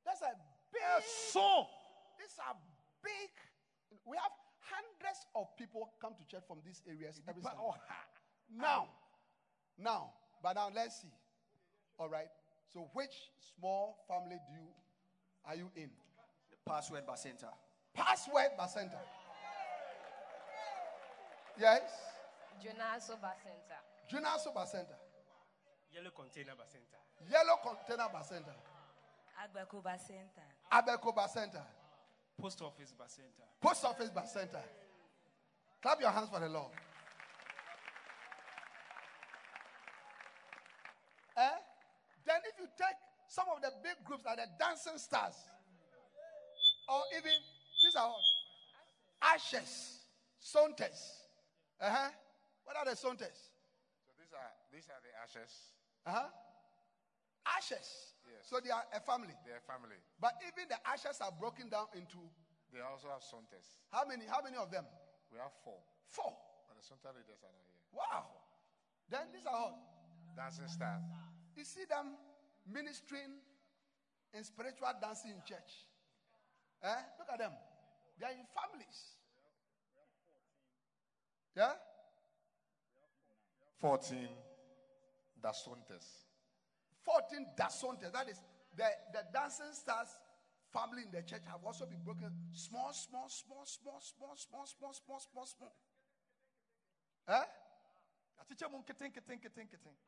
That's a big Son. These are big. We have hundreds of people come to church from these areas every Sunday. ɔha. Now, now, but now let's see. All right. So, which small family do you are you in? The password Bacenta. Password Bacenta. Yes. Jonas Oba Center. Junaso Bacenta. Yellow container center. Yellow container Bacenta. Agbakoba Center. Abeco Bacenta. Post office center. Post office Bacenta. Clap your hands for the Lord. Eh? Then if you take some of the big groups are the dancing stars, or even these are what? Ashes, Sontes. Uh-huh. What are the Sontes? So these are these are the ashes. Uh-huh. Ashes. Yes. So they are a family. They are family. But even the ashes are broken down into They also have Sontes. how many? How many of them? We have four. Four. But the Sonta leaders are not here. Wow. Then these are all. Dancing stars. You see them ministering in spiritual dancing in church. Eh? Look at them. They are in families. Yeah? 14 Dasontes. 14 dasontes. That is the, the dancing stars family in the church have also been broken. Small, small, small, small, small, small, small, small, small, small. Eh?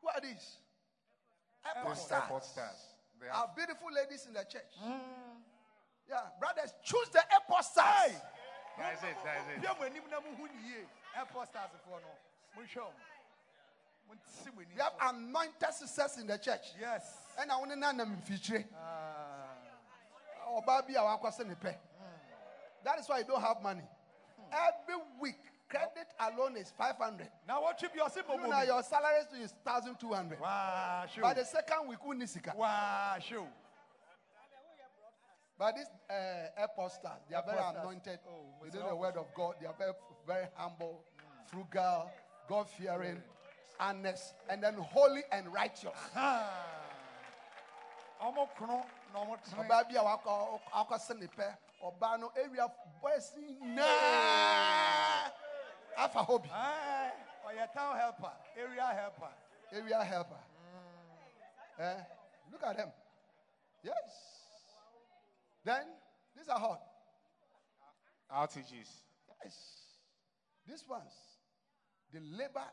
Who are these? airport, stars. airport stars. They have... Our beautiful ladies in the church. Mm. Yeah, brothers, choose the airport stars. That's it, that's it. Airport stars for no. We have anointed success in the church. Yes. And I ah. oh, want to know them feature. That is why you don't have money. Hmm. Every week, credit alone is 500. Now what bi ɔsi mo You bi. your salary is 1,200. Waa show. By the second week, who sika. Waa show. But these uh, airport stars, they are very Airport stars. anointed. Oh, they know the word of God. They are very, very humble, frugal, God fearing, honest, and then holy and righteous. Ɔmo kono na ɔmo tene. Ọbaa bi a wakɔ akɔsɛ ne pɛ, ɔbaa no area boys nyinaa afa hɔ bi. Aye. Ɔyɛ town helper, area helper. area helper. Eh? Look at them. Yes. Then these are hot. RTGs. Yes. These ones, they labor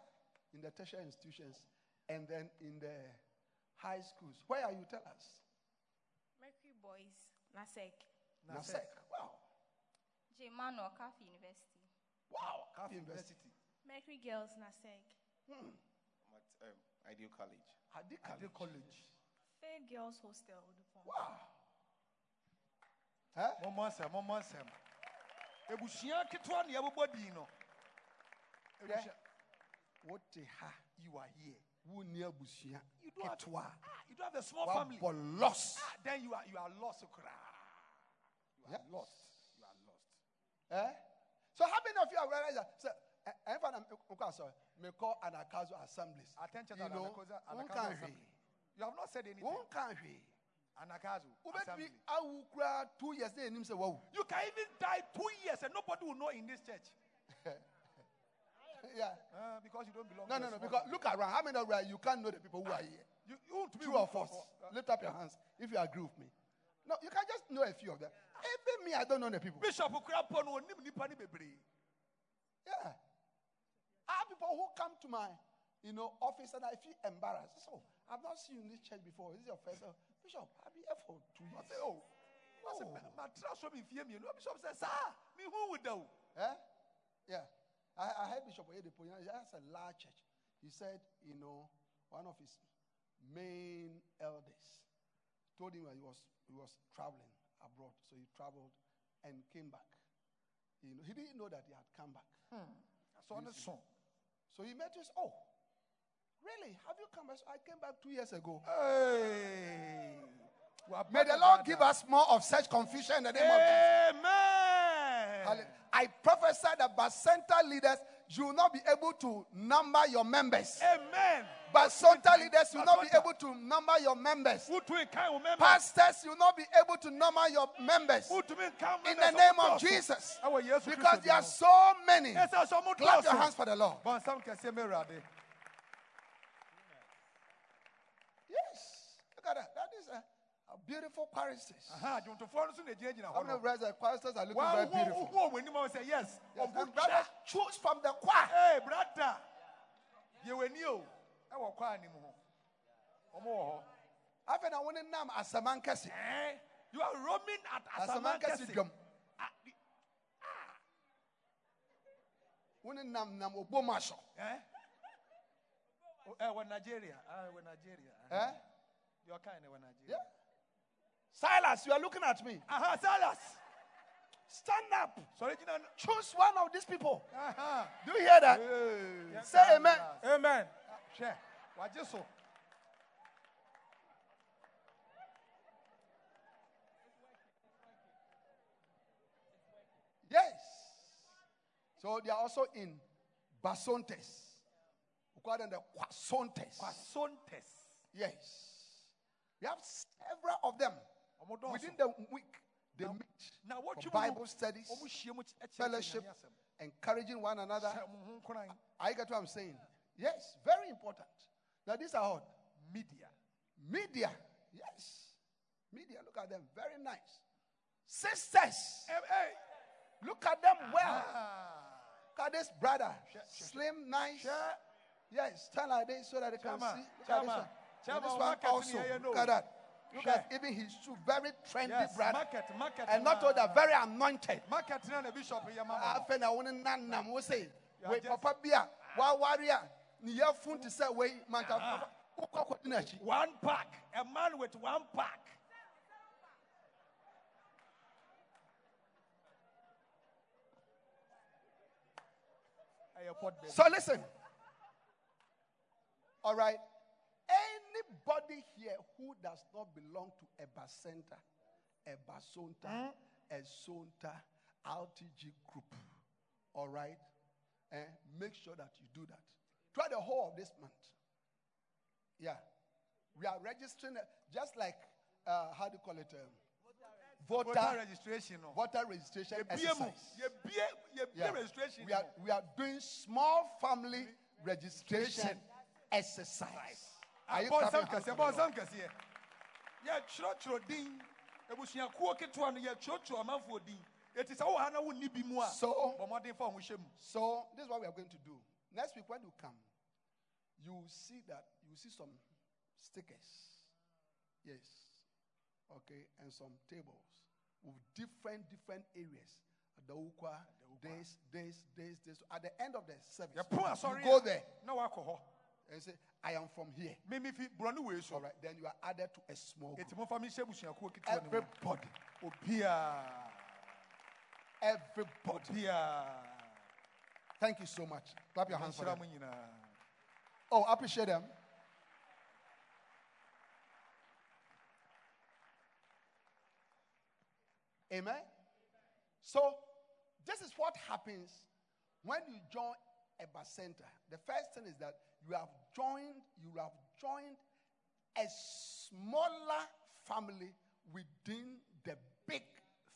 in the tertiary institutions and then in the high schools. Where are you? Tell us. Mercury Boys, Nasek. Nasek. Wow. J. Manuel, CAF University. Wow. Calf University. Mercury Girls, Nasek. Hmm. I'm at um, Ideal College. Hadi Ade College. college. Fair Girls Hostel, Wow. Huh? Mɔmɔ nsɛm, mɔmɔ nsɛm. Ebusua ketewa na yɛbobɔ din no. Yeah. Ebusua- What the ha? You are here. Who near Busia? You don't have, ah, you don't have a small family. What loss? Ah, then you are you are lost, cry. You are Yes. lost. You are lost. Eh? So how many of you have realized that? So, eh, eh, I'm sorry, me call Anagkazo assemblies. Attention You know, Anagkazo- Anagkazo assembly. You have not said anything. One can be. Anagkazo. Assembly. be awu kura two years him say wow. You can even die two years and nobody will know in this church. <laughs> Yeah. Uh, because you don't belong No, no, no. Because look around. How many of you are- you can't know the people who are here? you, you want to be Two of us. uh, Lift up your hands if you agree with me. No, you can just know a few of them. Even me, I don't know the people. Bishop Ukrapo no onim nipa ni bebree. Yeah. I have people who come to my, you know, office and I feel embarrassed. So I've not seen you in this church before. This is your first. Bishop, I've been here for two I years. say, oh, I say, Oh. ma tra so me fie me. No bishop say, sir, me who would do? Eh? Yeah. I, I heard Bishop Oyedepo, he has a large church. He said, you know, one of his main elders told him that he was, he was traveling abroad. So he traveled and came back. You know, he didn't know that he had come back. Hmm. So on the song. So he met us, oh, really? Have you come back? So I came back two years ago. Hey. May the Lord give us more of such confusion in the name of Jesus. Amen. I prophesy that Bacenta leaders, you will not be able to number your members. Amen. But Sonta leaders will not be able to number your members. Wotumi nkan wo members. Pastors, will not be able to number your members. In the name of. Jesus. Because there are so many. Ɛsɛ sɛ ɔmo Clap your hands for the Lord. Bɔnsam kɛseɛ mɛ Awurade. Yes. Look at that. That is a, a beautiful choristers. Aha, adwomtofoɔ no nso na gyinagyina How many realize that choristers are looking very beautiful? anim a wɔsɛ yes. Yes, and brothers choose from the choir. Hey, brother. Yɛwɔ ani o. Ɛwɔ kwan anim ho. Ɔmo wɔ hɔ. Afei na wɔn nam asaman kɛse. Eh, You are roaming at Asaman kɛse Asamankasi. dwam. Wɔn nam nam Ogbomoso. Eh? Oh, eh, wɔ Nigeria. Ah, wɔ Nigeria. Eh? Your kind wɔ Nigeria. Yeah. Silas, you are looking at me. Aha, Silas. Stand up. Sorry, Gina. Choose one of these people. Aha. Do you hear that? Say amen. Amen. Ah, Hwɛ, wagye so. Yes. So they are also in Basontes. We call them the Quasontes. Kwasontes. Yes. We have several of them. Within the week, they meet for Bible studies, ɔmo hyia mu kyerɛ- kyerɛkyerɛ fellowship, encouraging one another. Hyɛ mo ho nkoran. I get what I'm saying. Yes, very important. Now these are what? Media. Media. Yes. Media. Look at them. Very nice. Sisters. Hey, hey. Look at them well. Ah. Look at this brother. Sure, sure, Slim, nice. Sure. Yes, stand like this so that they can see. Look at this one. this one also. here, you know. Look at that. Look at even his shoe. Very trendy Yes, brother. market, market. And not only that, very anointed. Market na bishop afei na wɔn nan nam wo se You wei papa bi a waware a ne yɛfun te sɛ wei manka n'akyi One pack. A man with one pack. Ɛyɛ pot baby. so listen all right anybody here who does not belong to a bacenta a basonta a sonta rtg group all right eh, make sure that you do that try the whole of this month yeah we are registering uh, just like uh, how do you call it um, voter, Voter registration. no. voter registration Yɛbie mu. exercise Yɛbie- yɛbie Yeah. registration. We are, no. we are doing small family registration exercise. Are you Bɔnsam clapping hands kɛseɛ, for the Lord? bɔnsam kɛseɛ. Yɛtwerɛtwerɛ din. Abusuakuo ketewa no yɛtwerɛtwerɛ amanfoɔ din. Eti sɛ wowɔ ha na wonni bi mu a, So- bɔ mmɔden fa wo ho hyɛ mu. So this is what we are going to do. Next week when you come, you will see that you will see some stickers. Yes. Okay, and some tables with different different areas. The ukwa, this, this, this, this. At the end of the service, Yɛpo you go there No alcohol. and say, "I am from here." Mimi fi buroni wei so. All right, then you are added to a small group. Eti momfa mi hyɛ abusuakuo ketewa no mu. Everybody, everybody. Thank you so much. Clap your hands for them. Oh, appreciate them. Amen. So, this is what happens when you join a center. The first thing is that you have joined, you have joined a smaller family within the big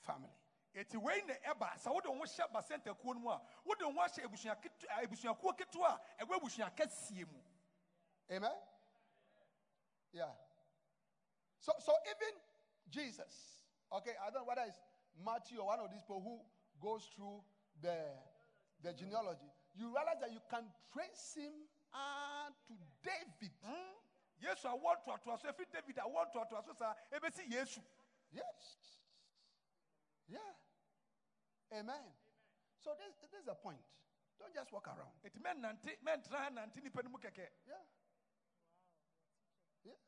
family. Eti wei na ɛba sɛ wode wo hyɛ basɛnta kuo no mu a wode wo ahyɛ abusua ketewa- a, abusuakuo ketewa a ɛwɔ abusua kɛseɛ mu. Amen. Yeah. So, so even Jesus, okay, I don't know whether it's Matthew or one of these people who goes through the the genealogy, you realize that you can trace him uh, to David. Yesu a wɔn toatoa so efi David a wɔn toatoa so saa ebesi Yesu. Yes. Yeah. Amen. So this, this is the point. Don't just walk around. Eti mɛnante mɛntena ha nante nipa no mu kɛkɛ. Yeah. Yeah.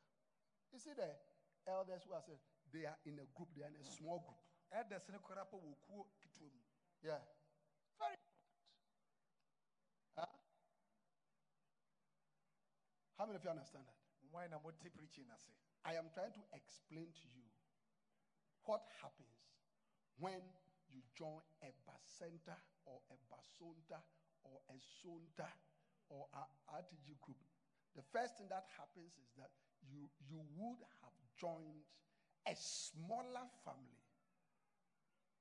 You see the elders who are said they are in a group, they are in a small group. Ɛdɛs ne koraa pa wɔ kuo ketewa mu. Yeah. Very important. Huh? How many of you understand that? Why mo te preaching? I am trying to explain to you what happens when you join a Bacenta or a Basonta or a Sonta or a RTG group, the first thing that happens is that you, you would have joined a smaller family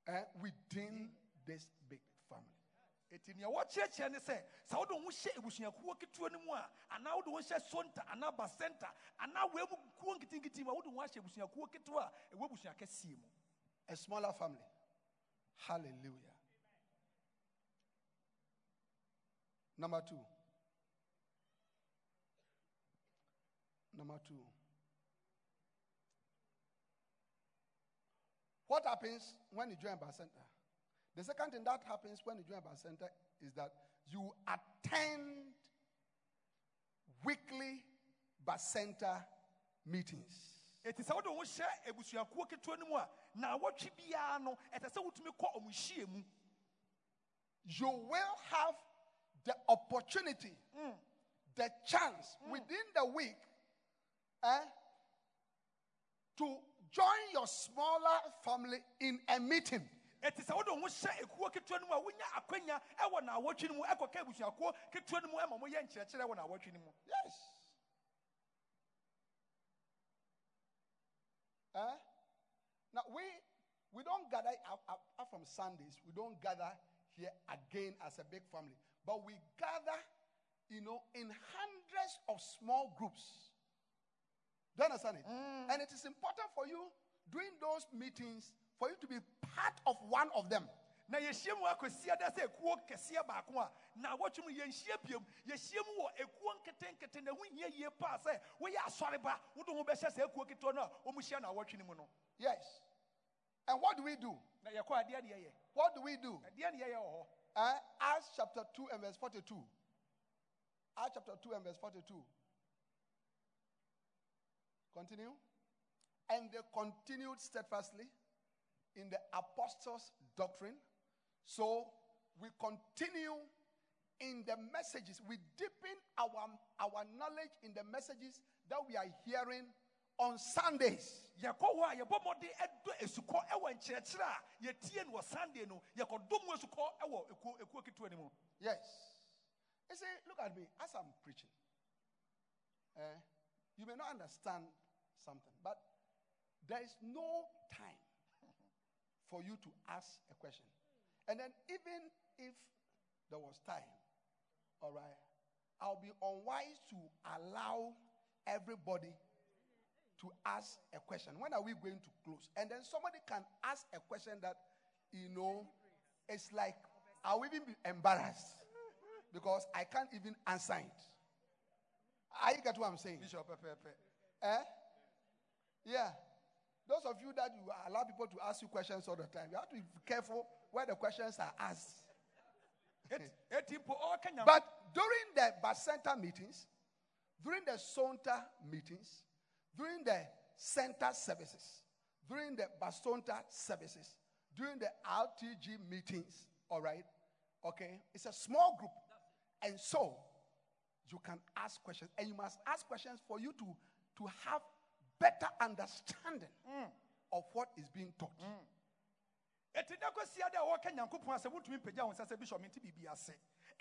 eh, within this big family. Eti nea wɔkyerɛkyerɛ ne sɛ sɛ wode wo hyɛ abusuakuo no mu a anaa wode wo hyɛ sonta anaa bacenta anaa kuo mu a wode wo ahyɛ abusuakuo a ɛwɔ abusua kɛseɛ mu A smaller family. Hallelujah. Number two. Number two. What happens when you join Bacenta? The second thing that happens when you join Bacenta is that you attend weekly Center meetings. eti sɛ wode wo ho hyɛ abusuakuo ketewa no mu a na wɔtwe biara no ɛsɛ sɛ wotumi kɔ ɔmo hyia mu you will have the opportunity, the chance within the week eh, to join your smaller family in a meeting. Ɛti sɛ wode wo hyɛ ekuo ketewa no mu a wonya akwanya ɛwɔ naawɔtwe no mu ɛkɔka abusuakuo ketewa no mu ɛma moyɛ nkyerɛkyerɛ wɔ naawɔtwe no mu Yes. Eh? Now we we don't gather up from Sundays. We don't gather here again as a big family, but we gather, you know, in hundreds of small groups. Do you understand it? And it is important for you during those meetings for you to be part of one of them. na yɛhyia mu akɔsia da sɛ ekuo kɛseɛ baako a na wɔtwe mu yɛnhyia biom yɛhyia mu wɔ ekuo nketenkete na ho hia yie paa sɛ woyɛ asɔreba wode ho bɛhyɛ sɛ ekuo ketewa no a ɔmu hyia na wɔtwe no mu no Yes. And what do we do? na yɛkɔ adeɛ ne yɛyɛ What do we do? adeɛ ne yɛyɛ wɔ hɔ Uh, Acts chapter 2 and verse 42. Acts chapter 2 and verse 42. Continue. And they continued steadfastly in the apostles' doctrine. So we continue in the messages. We deepen our, our knowledge in the messages that we are hearing on Sundays. yɛkɔ hɔ a yɛbɔ mmɔden ɛdɔ esukɔ ɛwɔ nkyerɛkyerɛ a yɛtie no wɔ sunday no yɛkɔdɔ mu esukɔ ɛwɔ ekuo ekuo ketewa no mu Yes. You see, look at me as I'm preaching. Eh, you may not understand something, but there is no time for you to ask a question. And then, even if there was time, all right, I'll be unwise to allow everybody to ask a question. When are we going to close? And then somebody can ask a question that, you know, it's like, I'll even be embarrassed because I can't even answer it. Are you get what I'm saying? bishop Eh? Yeah. Those of you that you allow people to ask you questions all the time, you have to be careful where the questions are asked. <laughs> Eti- eti mpo ɔka oh, nyam But during the Bacenta meetings, during the Sonta meetings, during the center services, during the Basonta services, during the RTG meetings, all right, okay, it's a small group. And so you can ask questions, and you must ask questions for you to, to have better understanding mm. of what is being taught. Mm. ɛti da kɔsia da a wɔka nyankopɔn asɛ wotumi pagya wo nsa sɛ bishop mente biribi ase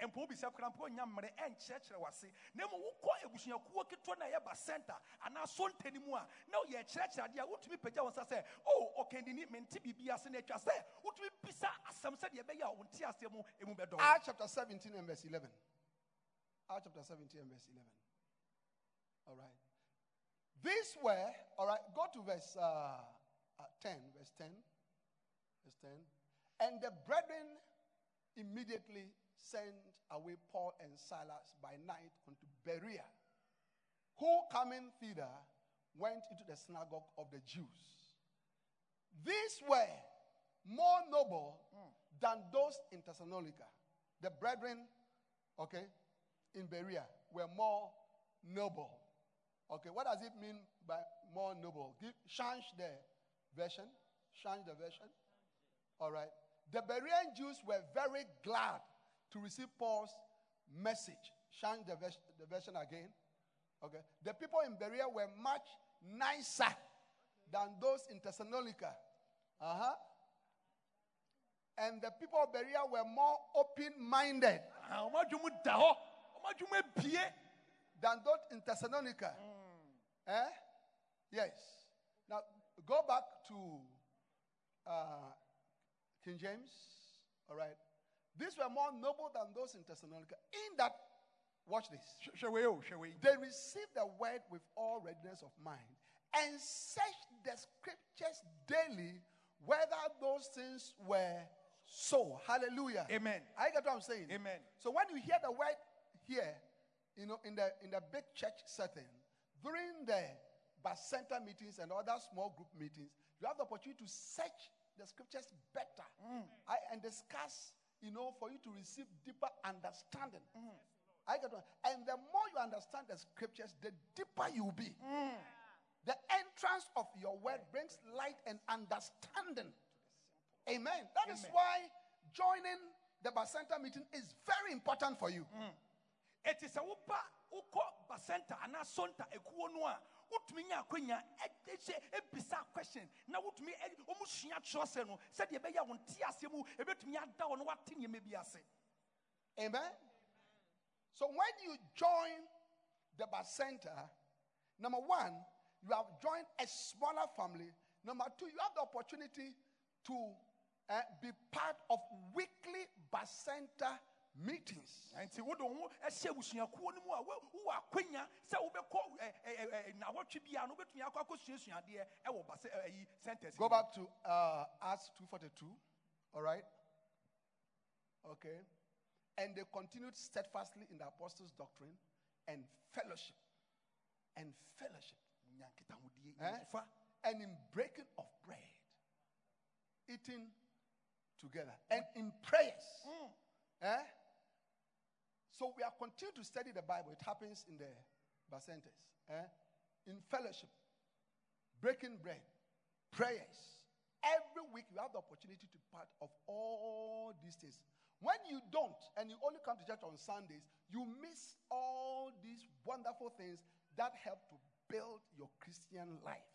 mpo wobisa kora mpo nya mmerɛ ɛnkyerɛkyerɛ wase na mmom wokɔ abusuakuo ketewa no a ɛyɛ ba center anaa sonta no mu a na woyɛ kyerɛkyerɛ adeɛ a wotumi pagya wo nsa sɛ oh, o ɔkandini mente biribi ase na atwa sɛ wotumi bisa asɛm sɛdeɛ ɛbɛyɛ a wo nte aseɛ mu ɛmu bɛdɔ. Acts chapter 17 and verse 11. Acts chapter 17 and verse 11. All right. These were, all right, go to verse uh, uh, 10, verse 10. Verse 10. And the brethren immediately sent away Paul and Silas by night unto Berea, who coming thither went into the synagogue of the Jews. These were more noble than those in Thessalonica. The brethren, okay, in Berea were more noble. Okay, what does it mean by more noble? Give, change the version. Change the version. All right. The Berean Jews were very glad to receive Paul's message. Change the, vers- the version again. Okay. The people in Berea were much nicer than those in Thessalonica. Uh huh. And the people of Berea were more open minded Ah, ɔmo adwuma da hɔ ɔmo adwuma bie than those in Thessalonica. Eh? Yes. Now go back to uh, King James. All right. These were more noble than those in Thessalonica. In that, watch this. Shall we? wei o hwɛ They received the word with all readiness of mind and searched the scriptures daily whether those things were so. Hallelujah. amen I get what I'm saying. Amen. So when you hear the word here, you know, in the in the big church setting, during the bus center meetings and other small group meetings, you have the opportunity to search the scriptures better mm. I, and discuss, you know, for you to receive deeper understanding. Mm. I get what, and the more you understand the scriptures, the deeper you'll be. Mm. The entrance of your word brings light and understanding. Amen. That is Amen. why joining the Bacenta meeting is very important for you. It is sɛ woba wokɔ bacenta anaa sonta ekuo no wotumi nya akwanya ebisa question na wotumi ɔmo sua kyerɛsɛ no sɛdeɛ ɛbɛyɛ wɔn ti aseɛ mu ebɛtumi ada wɔn wate nneɛma bi ase Amen. So when you join the basenta number one, you have joined a smaller family. Number two, you have the opportunity to uh, be part of weekly Bacenta meetings. nti wo ho ɛhyɛ abusuakuo no mu a wo- wowɔ akwanya sɛ wobɛkɔ nawɔtwe bia no wobɛtumi akɔ akɔsuasuadeɛ ɛwɔ base ɛ- ɛyi centers Go back to uh, Acts 2.42. All right? Okay. And they continued steadfastly in the apostles' doctrine and fellowship. And fellowship. Eh? And in breaking of bread. Eating together. And in prayers. Eh? So we are continuing to study the Bible. It happens in the Bacentas. Eh? In fellowship. Breaking bread. Prayers. Every week you have the opportunity to part of all these things. When you don't, and you only come to church on Sundays, you miss all these wonderful things that help to build your Christian life.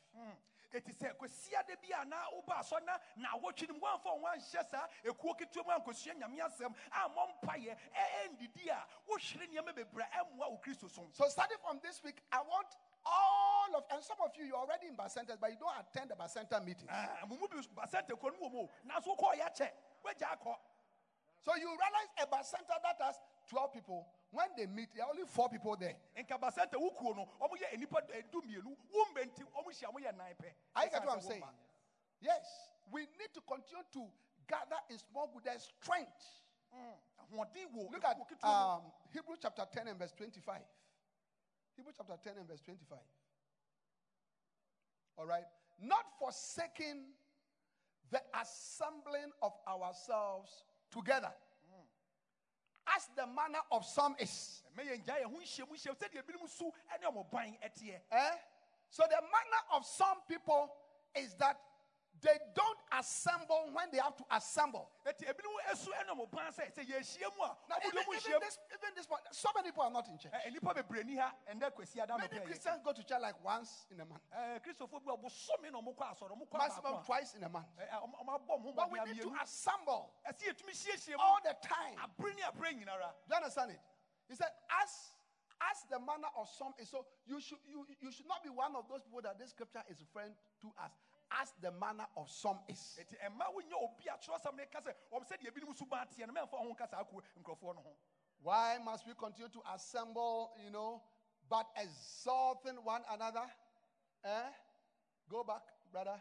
Ɛti sɛ bi a na woba asɔ na na awɔtwe no mu woamfa wo ho anhyɛ saa ketewa mu ankɔsua nyame asɛm ammɔ mpayɛ ɛndidi a wohwere nneɛma bebree a ɛmmoa wo kristo som. So starting from this week, I want all of, and some of you, you're already in Bacentas, but you don't attend the Bacenta meetings. Ah, mo mu bi basɛnta kuo no mu wɔ mu o. Nanso wokɔɔ yɛakyɛ woagya akɔ. So you realize a Bacenta that has 12 people, when they meet, there are only four people there. nka basɛnta wo no ɔmo yɛ nnipa du mmienu wo mbɛ nti ɔmo hyia mo yɛ nan pɛ I get what I'm saying. Yes, we need to continue to gather in small group. There's strength. Look at ekuo ketewa mu. um, Hebrew chapter 10 and verse 25. Hebrew chapter 10 and verse 25. All right. Not forsaking the assembling of ourselves together. As the manner of some is. ɛmɛ yɛn gya yɛn ho nhyia mu nhyia sɛdeɛ ebinom so ɛne ɔmo ban ɛteɛ Eh? So the manner of some people is that they don't assemble when they have to assemble. ɛti ebinom esu ɛne ɔmo ban sɛ sɛ yɛhyia mu a Now, even, even this, even this point, so many people are not in church. Eh, ɛ nnipa bebree ni ha ɛndɛ kwasi ada Many Christians go to church like once in a month, eh, ɛɛ kristofo bi a bosome na ɔmo kɔ asɔrɔ ɔmo kɔ maximum twice in a month. Eh, ɛ, ɛ, ɔmo ɔmo abɔ ɔmo ho But we need to assemble ɛsi yɛtumi hyiahyia mu all the time. abere ne abere nyinara Do you understand it? He said, as as the manner of some is so you should you, you should not be one of those people that this scripture is referring to as as the manner of some is. ɛti ɛma wonya obi a kyerɛsɛm ne ka sɛ ɔmo sɛdeɛ ebinom so ban teɛ no mɛmfa ho nka saa ako nkurɔfoɔ no ho Why must we continue to assemble, you know, but exalting one another? Eh? Go back, brother.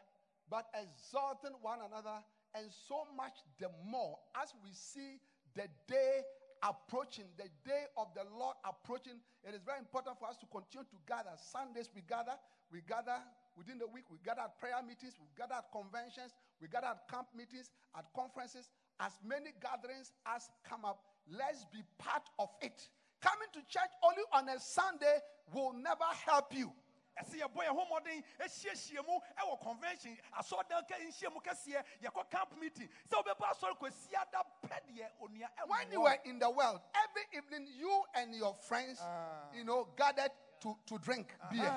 But exalting one another, and so much the more as we see the day approaching, the day of the Lord approaching. It is very important for us to continue to gather. Sundays we gather, we gather within the week, we gather at prayer meetings, we gather at conventions, we gather at camp meetings, at conferences. As many gatherings as come up, let's be part of it. Coming to church only on a Sunday will never help you. ɛsɛ yɛbɔ yɛn ho mmɔden ahyiahyia mu ɛwɔ convention asɔredan ka nhyia mu kɛseɛ yɛkɔ camp meeting sɛ wobɛba asɔre kwasi ada pɛ deɛ onua When you were in the world, every evening you and your friends, ah. you know, gathered to, to drink beer.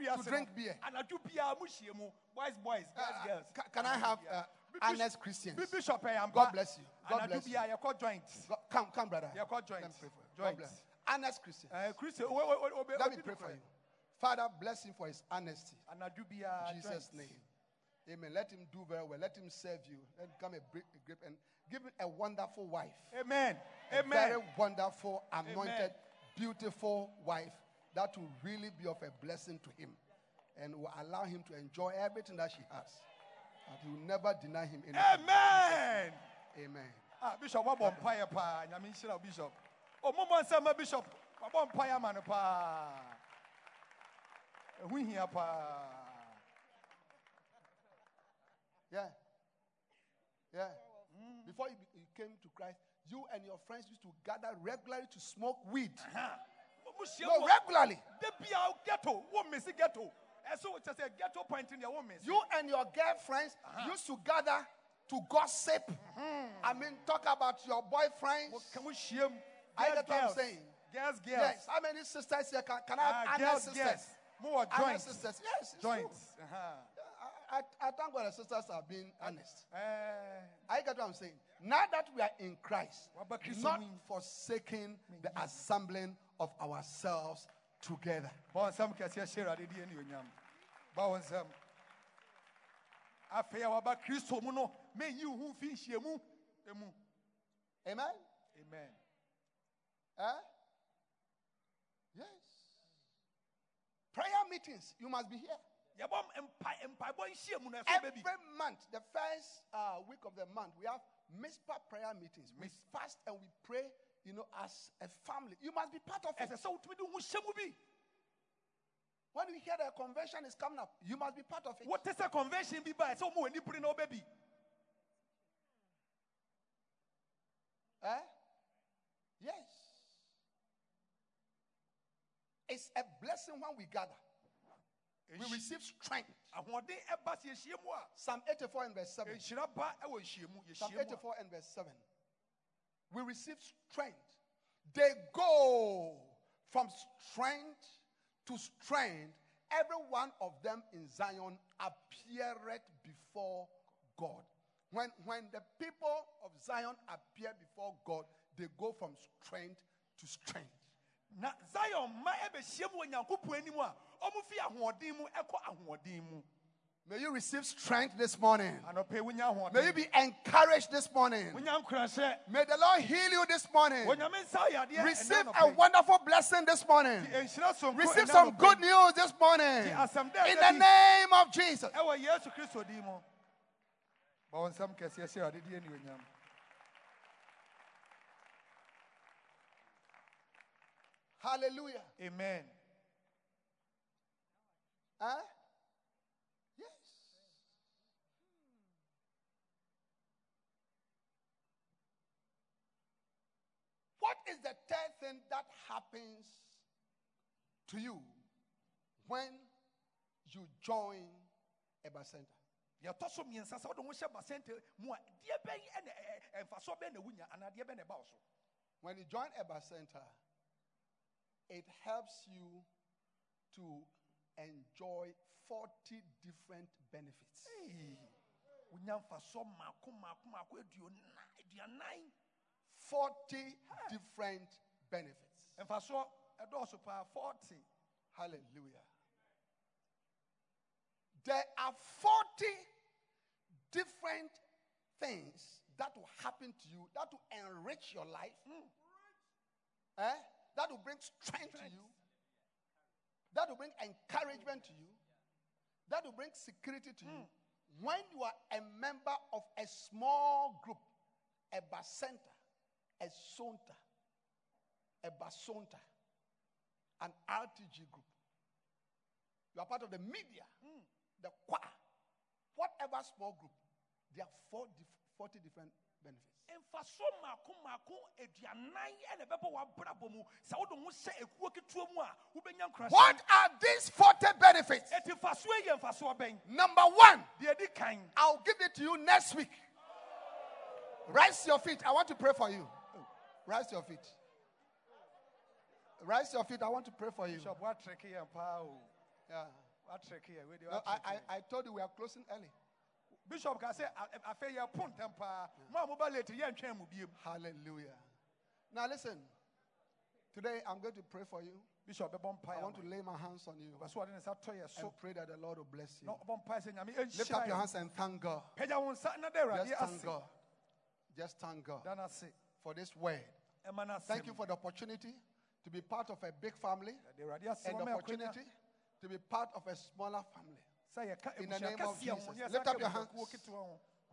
wiase To drink beer. anadwo biara mu hyia mu boys boys girls girls Ca- can I have uh, honest Christians. Bishop. God bless you. God bless you. God- come, come, brother. Joint. Let me pray for you. God bless. Honest Christians. Eh, Christian, Let me pray for you. Father, bless him for his honesty. In Jesus' name. Amen. Let him do very well. Let him serve you. Let him become a great, a great and give him a wonderful wife. Amen. A Amen. very wonderful, anointed, Amen. beautiful wife that will really be of a blessing to him and will allow him to enjoy everything that she has. That he will never deny him anything. Amen. Amen. Ah, Bishop, wabɔ mpaeɛ paa. Nyame nhyira wo, Bishop. Oh, mommɔ nsɛm ma Bishop. What mpaeɛ ama no paa. Ɛho hia paa. Yeah. Yeah. Before you, you came to Christ, you and your friends used to gather regularly to smoke weed. Mohyia No, regularly. Da bia ghetto, wo misi ghetto. Ɛso kyɛ sɛ ghetto point in there wo. You and your girlfriends used to gather to gossip. I mean, talk about your boyfriends. Can we share? I get what I'm saying. Girls, girls. Yes. How many sisters here can, can I Ah, have girls, sisters? girls. More joints. sisters. Yes. Joints. Uh-huh. I, I, I thank God the sisters are being honest. Eh, I get what I'm saying. Now that we are in Christ, not forsaking the assembling of ourselves together. bɔ nsɛm kɛseɛ hyɛ awurade di anuonyam ba wo nsɛm afei a waba kristo mu no menyi ho mfi nhyiamu emu Amen? amen Eh? Yes. Prayer meetings, you must be here. yɛbɔ mpa- mpaebɔ nhyiamu no ɛso Every month, the first uh, week of the month, we have MISPA prayer meetings. We fast and we pray, you know, as a family. You must be part of it. ɛsɛ sɛ wotumi de wo ho hyɛ When you hear the convention is coming up, you must be part of it. wote a convention bi ba ɛsɛ woma w'ani bere na wobɛbi Eh? Yes. It's a blessing when we gather. We receive strength. ahoɔden ɛba sɛ yɛhyia mu a Psalm 84 and verse 7. nhyira ba ɛwɔ Psalm yɛhyia mu a 84 and verse 7. We receive strength. They go from strength to strength. Every one of them in Zion appeareth before God. When, when the people of Zion appear before God, they go from strength to strength. na zion a May you receive strength this morning. anɔpɛ wonya ahoɔden May you be encouraged this morning. May the Lord heal you this morning. Receive a wonderful blessing this morning. Receive some good news this morning. Ti asɛm dɛ In the name of Jesus. ɛwɔ yesu kristo din mu ma wo nsɛm kɛseɛ hyɛ awurade di anuonyam Hallelujah. amen Huh? Yes. What is the third thing that happens to you when you join a bacenta? yɛtɔ so mmiɛnsa sɛ wode ho hyɛ basɛnte mu a deɛ bɛyi ɛne ɛ- ɛ- ɛmfasoɔ bɛn na wonya anaa deɛ bɛn na ɛba wo so When you join a center, it helps you to enjoy 40 different benefits. wonya mfasoɔ maako maako maako aduona aduanan 40 different benefits. And for mfasoɔ ɛdɔɔso paa 40 Hallelujah. There are 40 different things that will happen to you that will enrich your life, eh? that will bring strength to you, that will bring encouragement to you, that will bring security to you. When you are a member of a small group, a bacenta, a sonta, a basonta, an RTG group. You are part of the media, hmm. the choir, whatever small group. There are four dif- 40 different benefits. mfasoɔ maako maako aduanan ɛna ɛbɛbɔ w'abrabɔ mu sɛ wode ho hyɛ ekuo ketewa mu a wobɛnya nkurase What are these 40 benefits? ɛti mfasoɔ yi yɛ mfasoɔ bɛn Number one, deɛ di kan I'll give it to you next week. Rise your feet. I want to pray for you. Rise your feet. Rise your feet. I want to pray for you. bishop woatrɛke yɛn paa o Yeah. woatrɛke yɛn wei deɛ No, I, I. I told you we are closing early. bishop ka sɛ a- afei yɛpo ntɛm paa mo a moba late yɛntwɛn mu biem Hallelujah. Now listen. Today I'm going to pray for you. bishop I want to lay my hands on you so ɔde ne nsa tɔ yɛ so and pray that the Lord will bless you. na ɔbɔ mpaeɛ sɛ nyame Lift up your hands and thank God. pagya wo nsa na da awurade Just thank God. Just thank God da no ase for this word. Thank you for the opportunity to be part of a big family de awurade ase and the opportunity to be part of a smaller family. In the name of Jesus. Lift up your hands.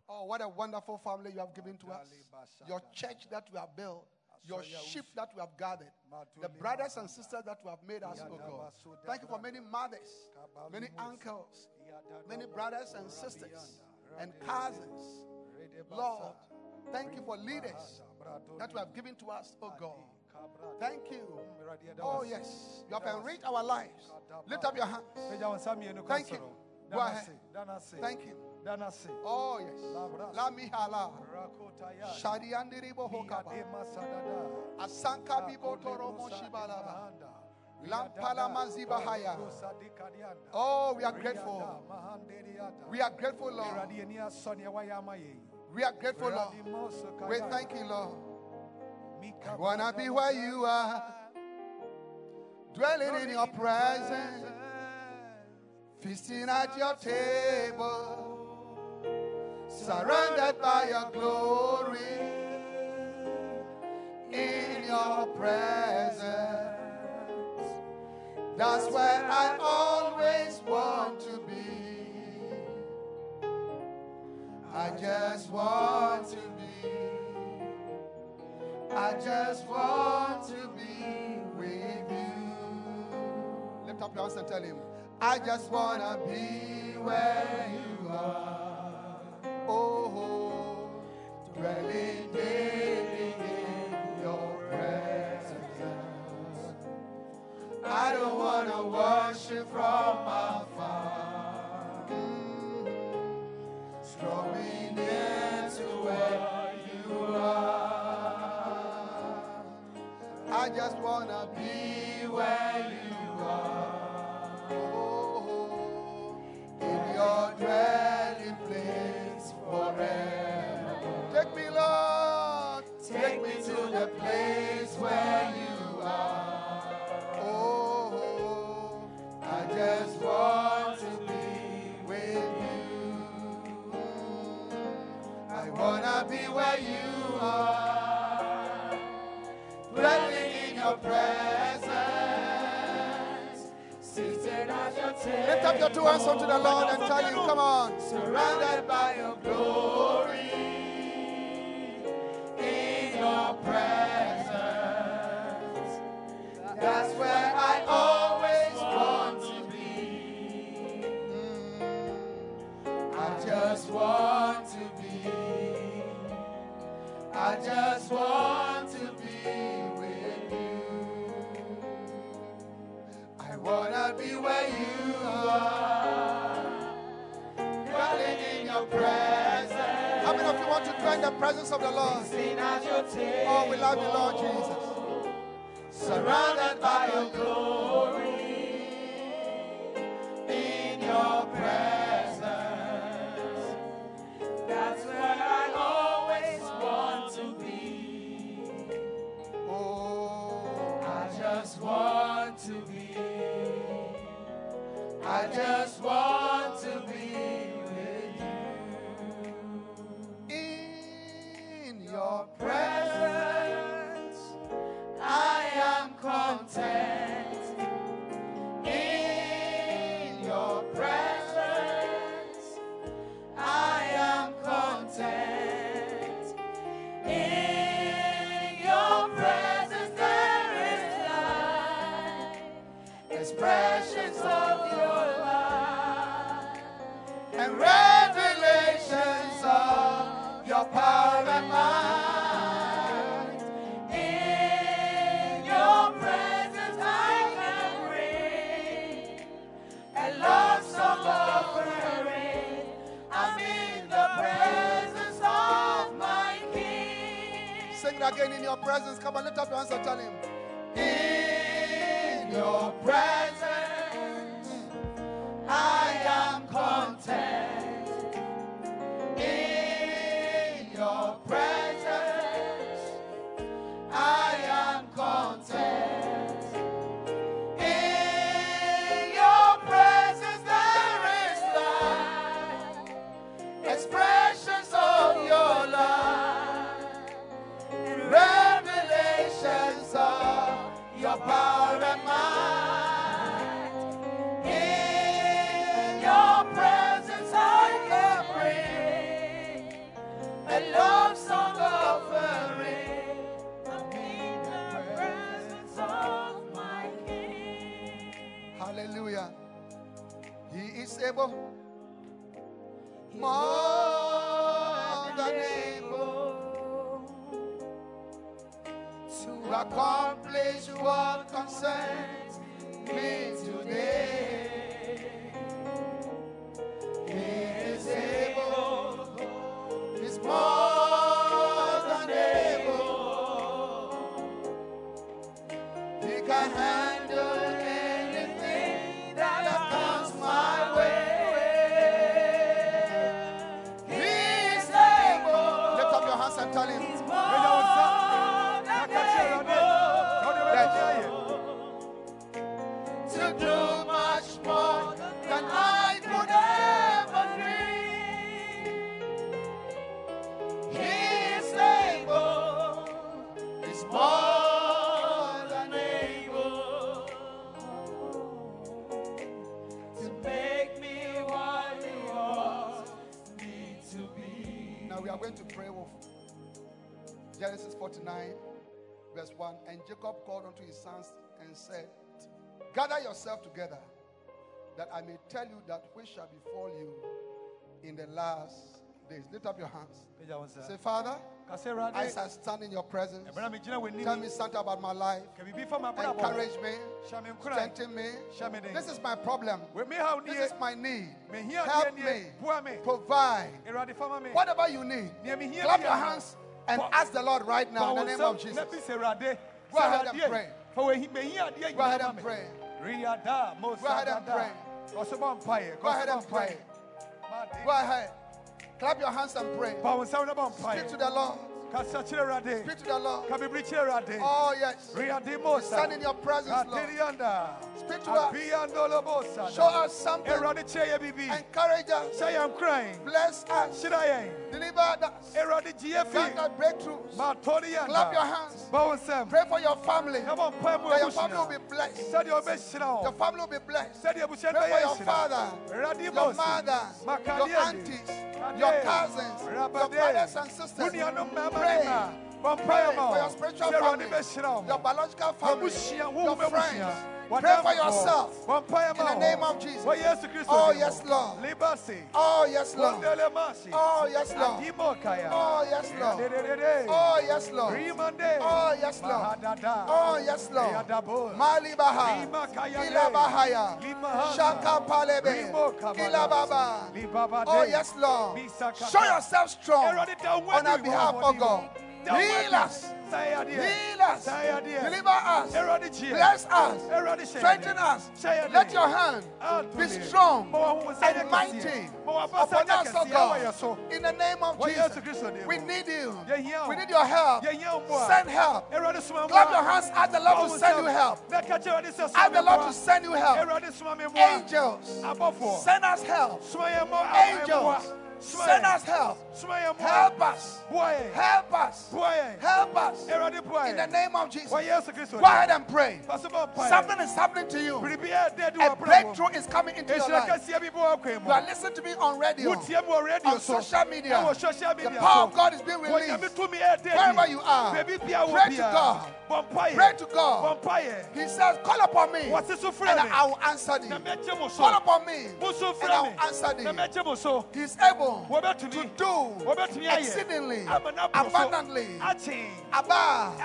Oh, what a wonderful family you have given to us. Your church that we have built, your sheep that we have gathered, the brothers and sisters that we have made us, oh God. Thank you for many mothers, many uncles, many brothers and sisters, and cousins. Lord, thank you for leaders that you have given to us, oh God. Thank you. Oh, yes. You have enriched our lives. Lift up your hands. Thank you. Go ahead. Thank you. Oh, yes. La mihala. Asanka. Oh, we are grateful. We are grateful, Lord. We are grateful, Lord. We thank you, Lord. I wanna be where you are, dwelling in your presence, feasting at your table, surrounded by your glory, in your presence. That's where I always want I just want to be. I just want to be with you. Lift up your hands and tell him, I just want to be where you are. Oh, dwelling daily in your presence. I don't want to worship from afar. Near to where you are. I just want to be where you are. Oh, in your dwelling be where you are, dwelling in your presence, seated at your table. Lift up your two hands unto the Lord and tell him, come on, surrounded by your glory, in your presence. I just want to be with you. I wanna be where you are, dwelling in your presence. How many of you want to dwell in the presence of the Lord? Oh, we love you, Lord Jesus surrounded by your glory in your presence. Just want presence. Come on, lift up your hands and tell him. In your presence, able. More Jacob called unto his sons and said, Gather yourself together, that I may tell you that which shall befall you in the last days. Lift up your hands. Say, Father, I shall stand in your presence. Tell me something about my life. Encourage me. Strengthen me. This is my problem. This is my need. Help me. Provide. Whatever you need. Clap your hands and ask the Lord right now in the name of Jesus. Go ahead and pray. Go ahead and pray. Go ahead and pray. Go ahead and pray. Go ahead. Clap your hands and pray. Speak to the Lord. Speak to the Lord. Oh, yes. We stand in your presence, Lord. Speak to us. Show us something. Encourage us. Say I'm crying. Bless us. Deliver us. Grant us breakthroughs. Clap your hands. Pray for your family. That your family will be blessed. Your family will be blessed. Pray for your father, your mother, your aunties, your cousins, your brothers and sisters praying Pray. Pray for your spiritual family, your biological family, your friends. Pray for yourself in the name of Jesus. Oh, oh yes, Lord. Oh, yes, Lord. Oh, yes, Lord. Oh, yes, Lord. Oh, yes, Lord. Oh, yes, Lord. Oh, yes, Lord. Malibaha. Ilabahaya. Shaka Palebe. Ilababa. Oh, yes, Lord. Show yourself strong on our behalf, oh God. Heal us. Heal us. Deliver us. Bless us. Strengthen us. Let your hand be strong and mighty upon us, oh God. In the name of Jesus, we need you. We need your help. Send help. Clap your hands. Ask the Lord to send you help. Ask the Lord to send you help. Angels, send us help. Angels. Send us help. Help us. Help us. Help us. In the name of Jesus. Go ahead and pray. Something is happening to you. A breakthrough is coming into your life. You are listening to me on radio, on social media. The power of God is being released. Wherever you are, pray to God. Pray to God. He says, Call upon me, and I will answer thee. Call upon me, and I will answer thee. He is able to do exceedingly, abundantly, above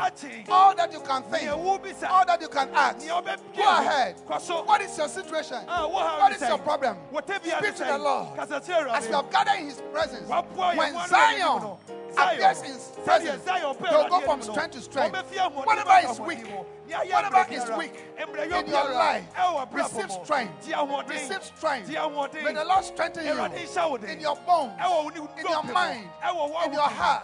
all that you can think, all that you can ask. Go ahead. What is your situation? What is your problem? Speak to the Lord. As you have gathered in His presence, when Zion appears in His presence, they'll go from strength to strength. Whatever is weak, whatever is weak. In your life, receive strength. Receive strength. May the Lord strengthen you in your bones, in your mind, in your heart.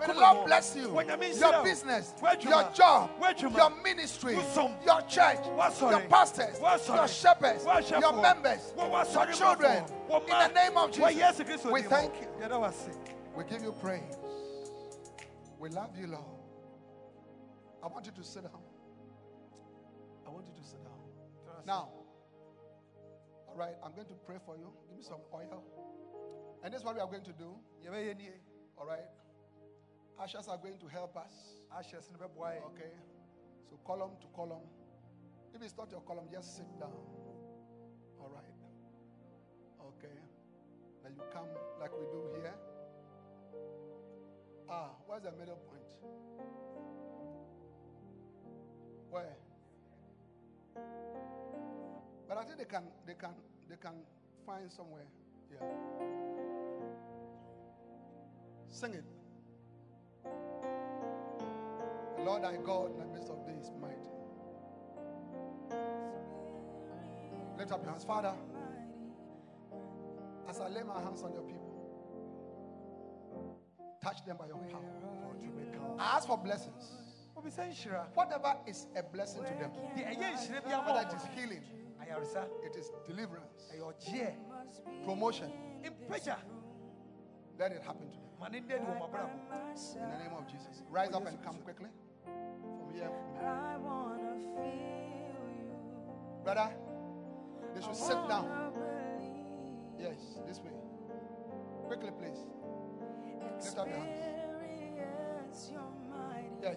May the Lord bless you. Your business, your job, your ministry, your church, your pastors, your shepherds, your members, your children. In the name of Jesus, we thank you. We give you praise. We love you, Lord. I want you to sit down. Now, all right, I'm going to pray for you. Give me some oil. And this is what we are going to do. All right. Ashes are going to help us. Ashes in Okay. So column to column. If it's not your column, just sit down. All right. Okay. Then you come like we do here. Ah, where's the middle point? Where? But I think they can they can they can find somewhere. Yeah. Sing it. The Lord thy God in the midst of thee is mighty. Lift up your hands, Father. As I lay my hands on your people, touch them by your power. Ask for blessings. Whatever is a blessing to them, whether it is healing, it is deliverance, promotion, let it happen to them. In the name of Jesus. Rise up and come quickly. From here. Brother, they should sit down. Yes, this way. Quickly, please. Lift up your hands. Yes.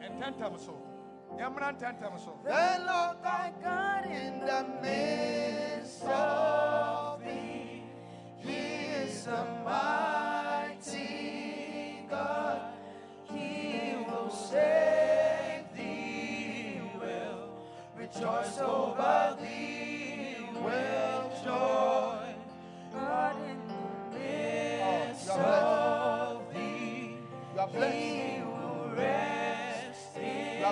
And ten times so. Yamran ten times so. The Lord thy God in the midst of thee. He is a mighty God. He will save thee. Will rejoice over thee. Will joy. God in the midst of thee. He You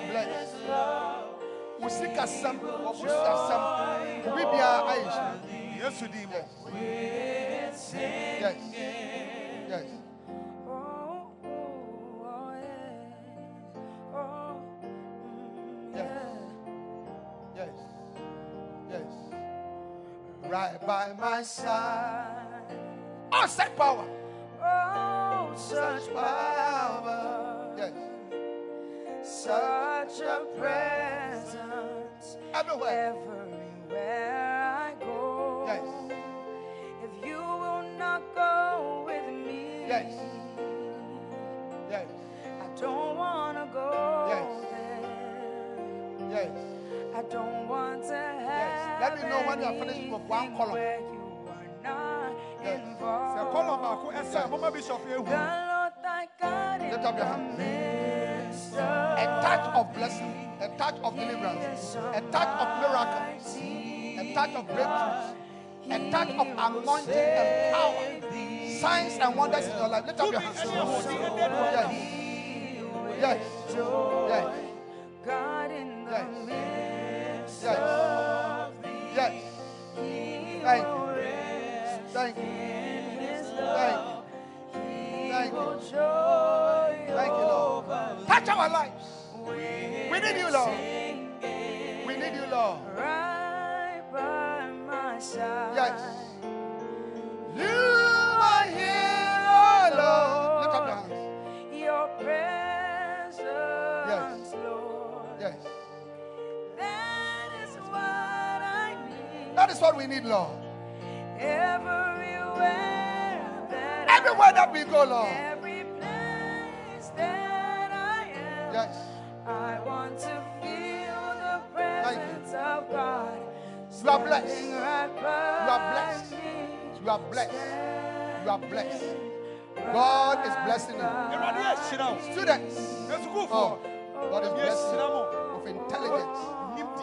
are blessed. You are blessed. Wosi kasam, wosi kasam, obi bia aisha. Yes, you did. Yes. Yes. Yes. Yes. Yes. Yes. Right by my side. Oh, such power. Oh, such power. Yes. Such a presence. Everywhere. Everywhere I go. Yes. If you will not go with me. Yes. Yes. I don't want to go Yes. there. Yes. I don't want to have Yes. Let me know when you are finished with one column. where you are not Yes. involved. Sɛ kɔlɔn baako ɛsɛ bishop The. Lord thy God Lift up your the hands. midst A touch of blessing, a touch of deliverance, a touch of miracles, a touch of breakthroughs, a touch of anointing and power, signs and wonders in your life. Lift up your hands. Yes. Yes. We need, Lord. Everywhere that Everywhere that we go, Lord. Every place that I am. Yes. I want to feel the presence of God. You are blessed. standing Right You are blessed. You are blessed. You are blessed. God is blessing you. Awurade ahyira wo. Students. Esukuufoɔ. Oh, God is blessing Yɛhyira you with intelligence, Nimdeɛ ne nyansa.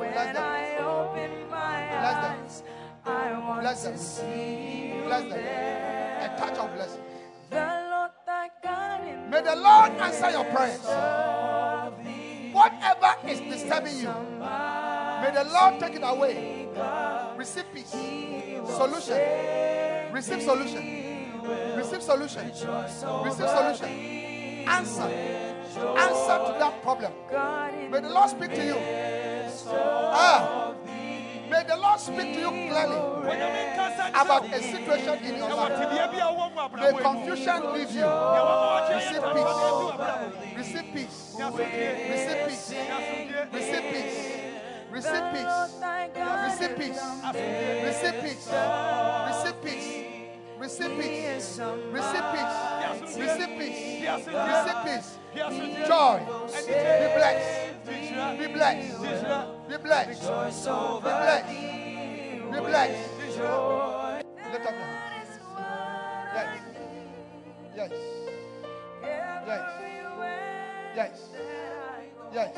When Bless them. I open my Bless them. eyes, I want Bless to them. see you Bless them. there. A touch of blessing. The Lord thy God in May the Lord answer your prayers. Whatever is disturbing you, may the Lord take it away. Receive peace. Solution. Receive solution. Receive solution. Receive solution. Answer. Answer to that problem. May the Lord speak to you. Ah. May the Lord speak to you clearly about a situation in your life. May confusion leave you. Receive peace. Receive peace. Receive peace. Receive peace. Receive peace. Receive peace. Receive peace. Receive peace. Receive peace. Receive peace. Receive peace. Receive peace. Joy. Be blessed. Be blessed. Be blessed. Be blessed. Be blessed. Lift up your hands. Yes. Yes. Yes. Yes. Yes.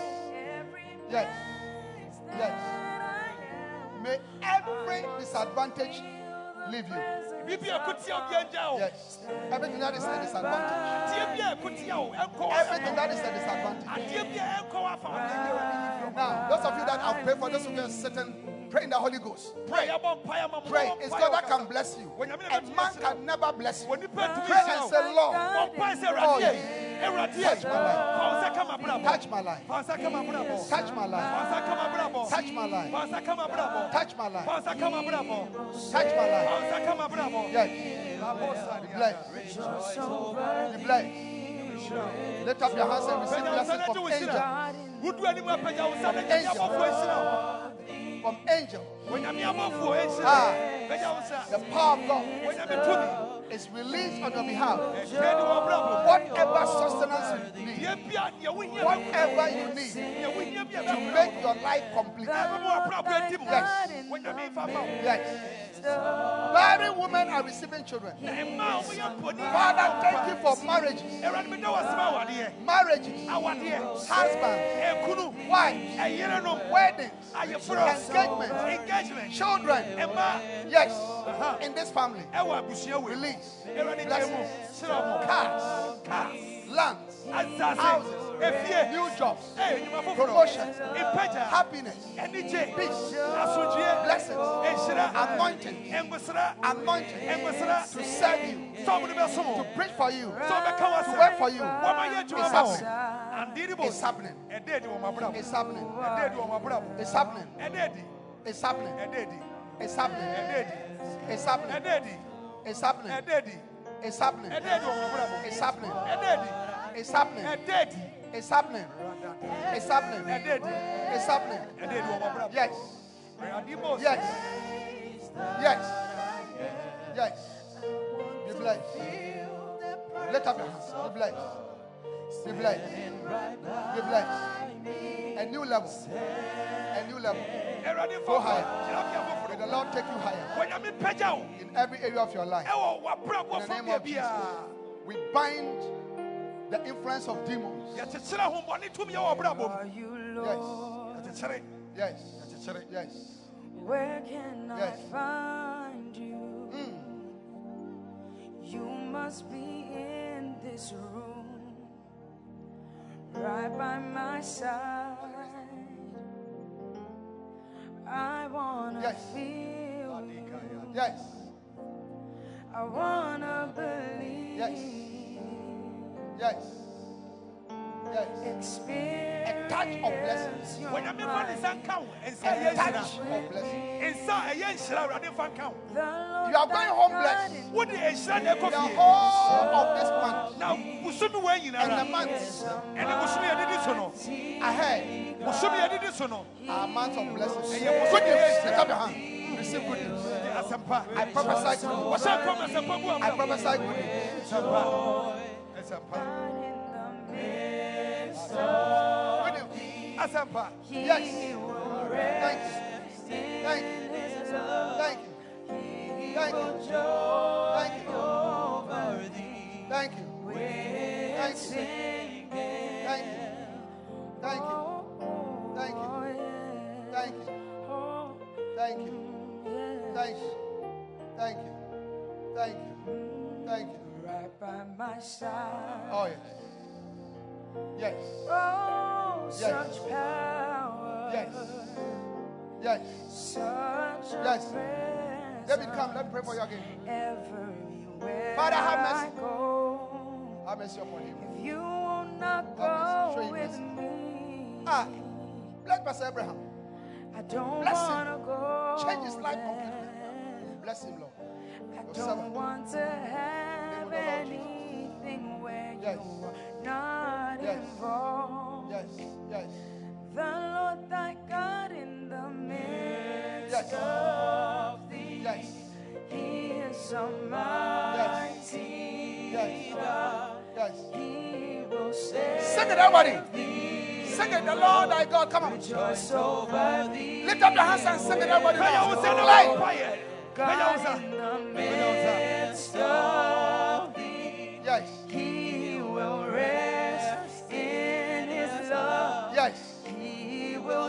Yes. Yes. May every disadvantage leave you. Yes. Everything that is a disadvantage. Everything that is a disadvantage. Now, those of you that have prayed for those who are sitting, pray in the Holy Ghost. Pray. Pray. It's God that can bless you. A man can never bless you. Pray and say, Lord, oh, yes. touch my life. Touch my life. Touch my life. Touch my life. Touch my life. Touch my life. Touch my life. Yes. Be blessed. Be blessed. Lift up your hands and receive blessings from angel. From angel. Ah, the power of God is released on your behalf. Whatever sustenance you need, whatever you need to make your life complete. Yes. Yes. Married women are receiving children. Father, thank you for marriages. Marriages, husbands, wives, weddings, engagements, children. Yes, in this family, release, blessings, cars, lands, houses, new jobs, promotions, happiness, peace, blessings, anointing, anointing. To serve you, to preach for you, to work for you. It's happening. It's happening. It's happening. It's happening. It's happening. It's happening. It's happening. It's happening. It's happening. It's happening. It's happening. It's happening. It's happening. It's happening. Yes. Yes. Yes. Yes. Be blessed. Lift up your hands. Be blessed. Be blessed. Be blessed. A new level. A new level. Go higher. May the Lord take you higher. In every area of your life. In the name of Jesus. We bind the influence of demons. Yes. Yes. Yes. Yes. Where can Yes. I find you? Mm. You must be in this room, right by my side. I wanna Yes. feel. Yes. I wanna believe. Yes. Yes. A touch of blessings. Whenever this account and say touch of blessings. You are going home blessed. What the whole of this month. Now, Musumi way in the month. And the Musumi I did so no. Ahead. Musumi I did so no. A month of blessings. Good news. Lift up your hand. Receive good news. I prophesy good news. I prophesy good you. Asempa. With you. Asempa. Yes. Thank you. Thank you. Thank you. Thank you. Thank you. Thank you. Thank you. Thank you. Thank you. Thank you. Thank you. Thank you. Thank you. Thank you. Thank you. Thank you. Right by my side. Oh yes. Yes. Oh, Yes. such power. Yes. Yes. Such Yes. David, come. Let me pray for you again. Everywhere Father, have I mercy. go. Have mercy upon him. If you will not Have mercy. Show go with me, Ah, bless Pastor Abraham. I don't Bless him. go. Change his life completely. Bless him, Lord. I Your don't servant. want to have Name of the Lord Jesus. anything Yes. you are not Yes. involved. Yes. Yes. The Lord thy God in the midst Yes. of thee. Yes. He is a mighty Yes. God. Yes. He will save Sing it, everybody. thee. Sing it, the Lord thy God. Come on. Rejoice over thee. Lift up your hands and sing it, everybody. Kaya wo sɛ no Play. mpaeɛ. Kaya wo God sɛ. in the midst of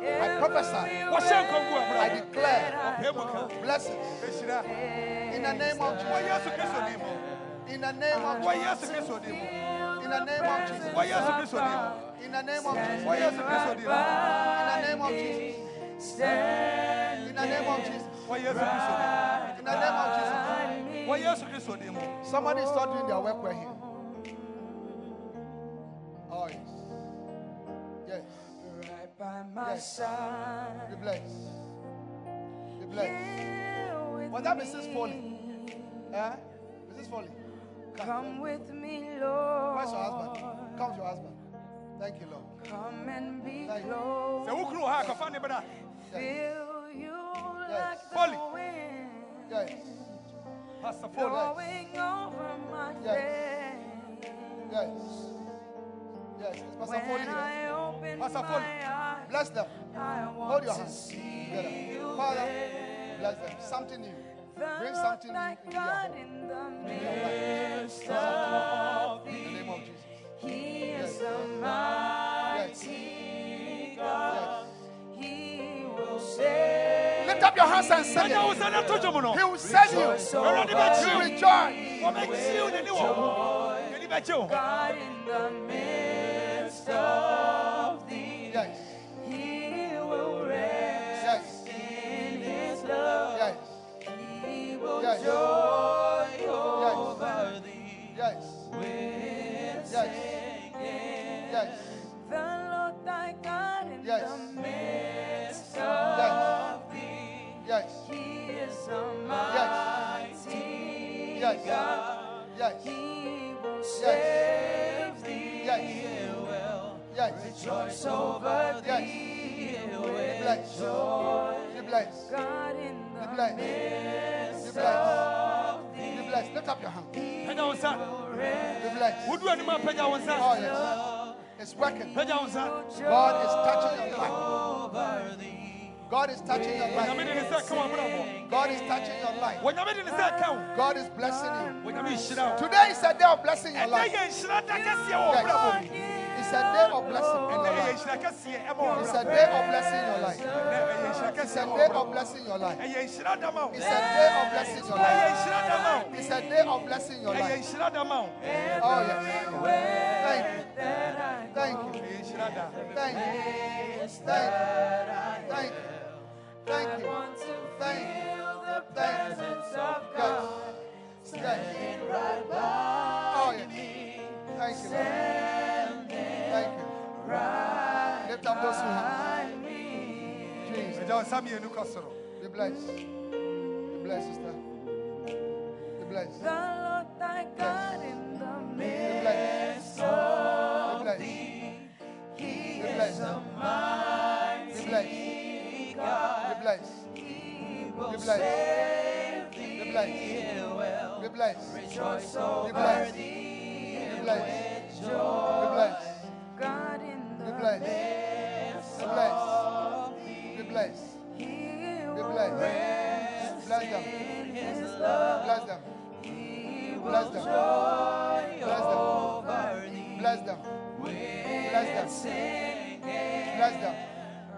I prophesy. I declare blessings in the name of Jesus. In the name of Jesus. In the name of Jesus. In the name of Jesus. In the name of Jesus. In the name of Jesus. In the name of Jesus. Somebody is not doing their work with him. Oh yes. Yes right by my Yes. side. Be blessed. Be blessed. Here with Was that me. Mrs. Foley? Eh? Mrs. Foley. Come with me, Lord. Where's your husband? Come with your husband. Thank you, Lord. Come and be Thank you. close. Sɛ wo kunu wɔ ha a, kɔfa ne bɛda. Feel you Yes. like Foley. the wind Yes. Pastor Paul. blowing over my Yes. face. Yes. Yes. It's Pastor When Foley here. I Open Pastor bless them. Hold your hands together. Father, bless them. Something new. Bring something new into your. In their life. In the name of Jesus. He is the mighty God. He will save. Lift up your hands and sing it. He will save you. You will rejoice. God in the midst of rejoice over thee. Bless. Joy. God in the midst of thee. Lift up your hand. Pega Blessed. sir. Blessed. Would you anima pega on sir? Oh yes. It's working. Pega on sir. God is touching your life. God is touching your life. God is touching your life. God is blessing you. Today is a day of blessing your life. Yes. It's a day of blessing in your It's a day of blessing in your life. It's a day of blessing your life. It's a day of blessing your Ɛyɛ life. It's a day of blessing your Ɛyɛ life. Oh, yes. Thank you. Thank you. Thank you. Thank you. Thank you. Thank you. Thank you. Thank you. Yes. Yes. right Oh, yes. Thank you. Lift up those hands. Jesus. Ɛgya nsa mmienu kɔ soro. Be blessed. Be blessed, sister. Be blessed. The Lord thy God in the midst of thee. He is a mighty. God. Be blessed. He will Be blessed. save thee. Be blessed. rejoice over thee Be with blessed. Be joy. blessed. God in Be blessed. Be blessed. Be blessed. Be blessed. Bless them. Bless them. Bless them. Bless them. Bless them. Bless them. Bless them.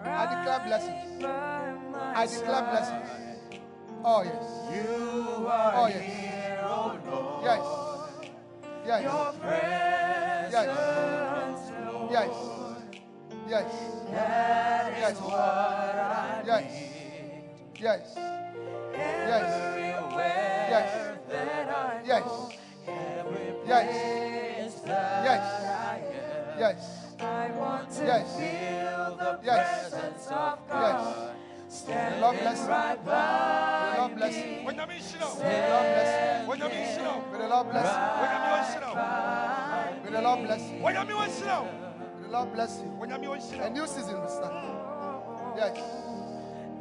I declare blessings. I declare blessings. Oh, yes. Oh, yes. Lord. Yes. Yes. Yes. Yes. That yes. yes. Need. Yes. Everywhere yes. That yes. Go, yes. That yes. yes. I want to yes. feel the yes. presence of God. Yes. Standing Lord bless you. Right by Lord bless you. Lord bless you. Lord bless you. Lord bless you. Lord bless you. Lord bless you. Lord bless you. A new season will start. Yes.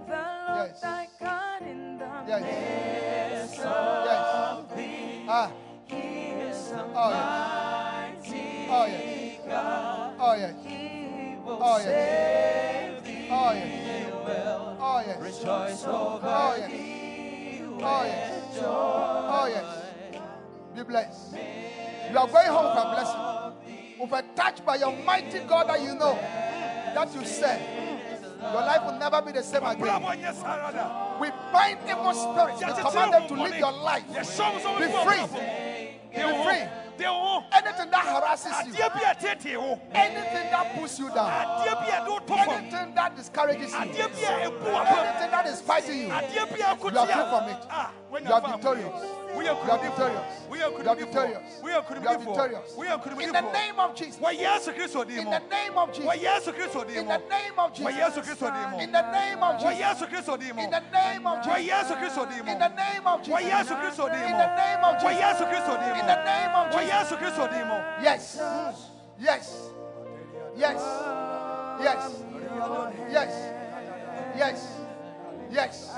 Yes. Yes. Yes. Ah. Oh yes. Oh yes. Oh yes. Oh yes. Oh yes. Oh yes. Rejoice over oh, yes. Oh yes. Oh yes. Be blessed. You are going home for a blessing will be touched by your mighty God that you know, that you said, Your life will never be the same again. We bind evil spirits and command them to leave your life. Be free. Be free. Anything that harasses you, anything that puts you down, anything that discourages you, anything that is fighting you, you are free from it. You are victorious fa ahodeɛ. victorious. You are victorious. You are victorious. You are victorious. In the name of Jesus. Wɔ Yesu Kristo din In the name of Jesus. Yesu Kristo din In the name of Jesus. Kristo din mu. In the name of Jesus. Yesu Kristo din mu. In the name of Jesus. Yesu Kristo din mu. In the name of Jesus. Yesu Kristo din In the name of Jesus. Yesu Kristo din mu. In the name of Jesus. Din mu. Yes. Yes. Yes. Yes. Yes. Yes.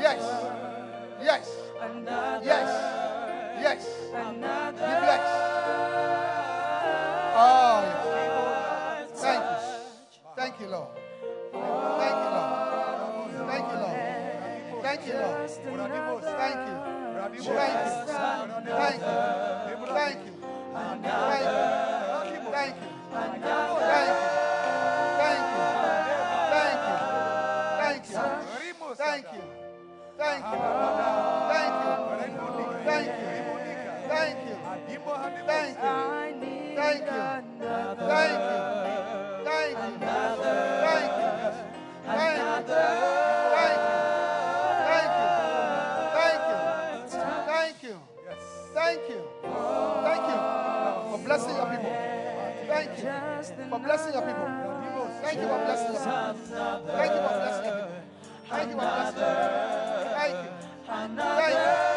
Yes. Yes. Yes. Yes. Yes. Yes. Be blessed. Oh, yes. Thank you. Thank you, Lord. Thank you, Lord. Thank you, Lord. Thank you, Lord. Thank you. Thank you. Thank you. Thank you. Thank you. Thank you. Thank you. I need Thank you. Thank you. Thank you. Thank you. Thank you. Thank you. Thank you. Thank you. Thank you. Thank you. Thank you for blessing your people. Thank you for blessing your people. Thank you for blessing your people. Thank you for blessing your people. Thank you for blessing your people. Thank you. Thank you.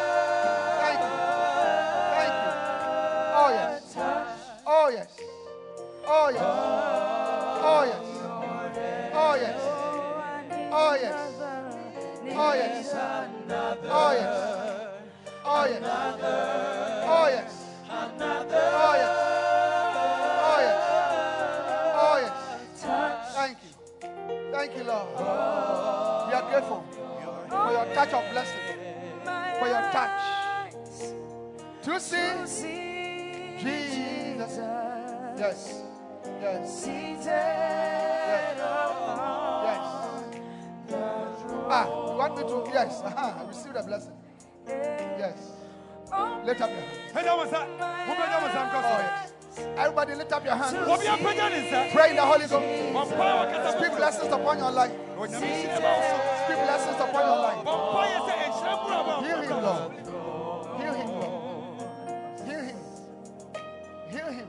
Oh yes. Oh yes. Oh yes. Oh yes. Oh yes. Oh yes. Oh yes. Thank you. Thank you, Lord. We are grateful for your touch of blessing, for your touch. To see Jesus. Yes. Yes. Yes. Yes. Ah, want me to? Yes. Aha, receive the blessing. Yes. Lift up your hands. Oh, yes. Everybody, lift up your hands. Pray in the Holy Ghost. Speak blessings upon your life. Speak blessings upon your life. Heal him, Lord. Heal him, Lord. Heal him. Heal him.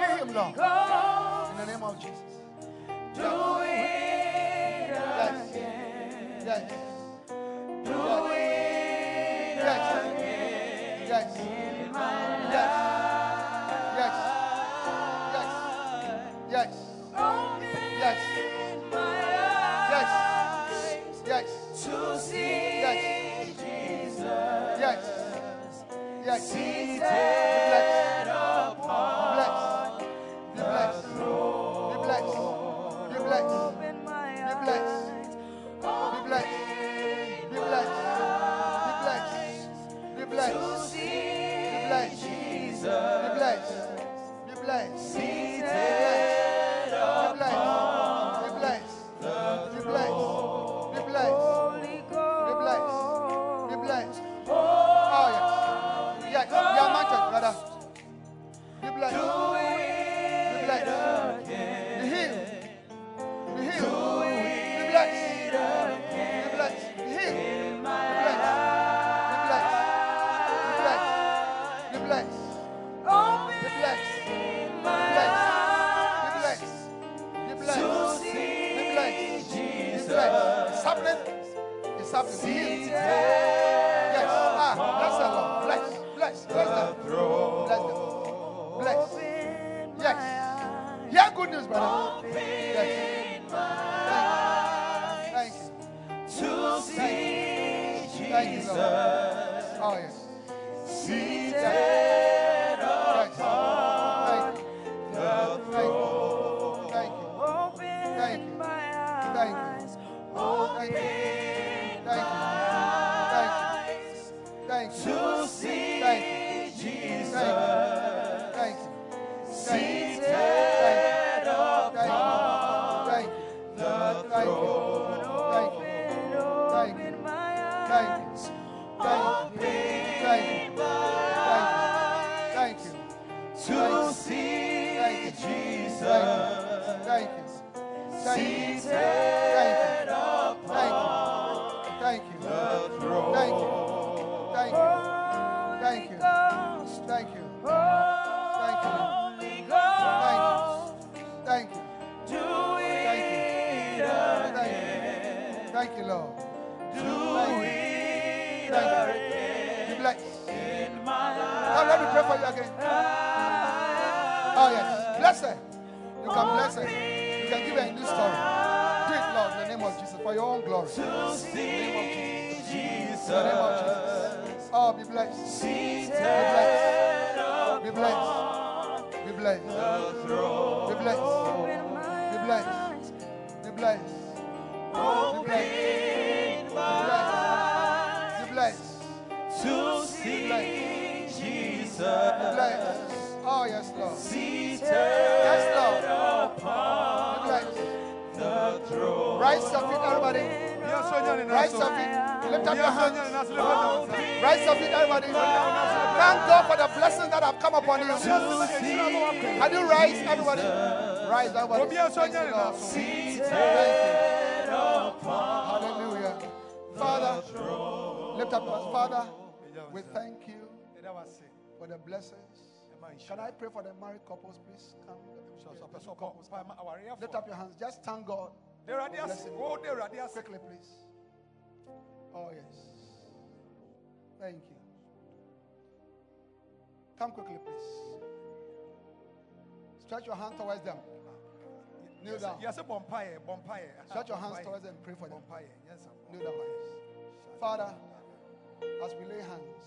Heal him, Lord. In the name of Jesus. Rise your feet. Lift up your hands. Rise your feet, everybody. Thank God for the blessings that have come upon you. Can you rise, everybody? Rise, everybody. Thank you, Lord. Hallelujah. Father, lift up your Father. We thank you for the blessings. Can I pray for the married couples, please? Come. The two. Lift up your hands. Just thank God. The radius. Blessing. Quickly, please. Oh, yes. Thank you. Come quickly, please. Stretch your hand towards them. Kneel down. Yes, bonfire, bonfire. Stretch your hands towards them. And pray for them. Yes. Kneel down. Father, as we lay hands,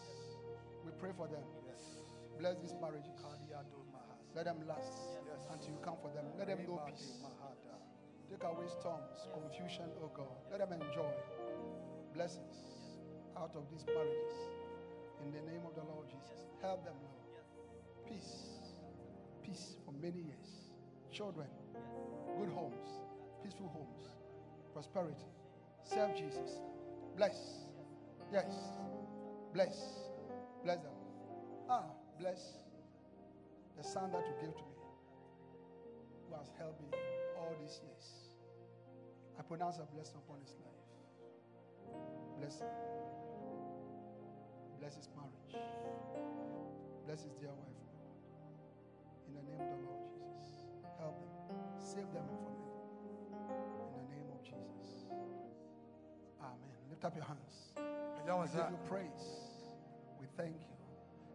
we pray for them. Yes. Bless these marriages. Let them last until you come for them. Let them know peace. Take away storms, confusion, oh God. Let them enjoy blessings out of these marriages. In the name of the Lord Jesus. Help them, Lord. Peace. Peace for many years. Children. Good homes. Peaceful homes. Prosperity. Serve Jesus. Bless. Yes. Bless. Bless them. Ah, bless the son that you gave to me, who has helped me all these years. I pronounce a blessing upon his life. Bless him. Bless his marriage. Bless his dear wife. In the name of the Lord Jesus. Help them. Save them from evil. In the name of Jesus. Amen. Lift up your hands. We give you praise. We thank you.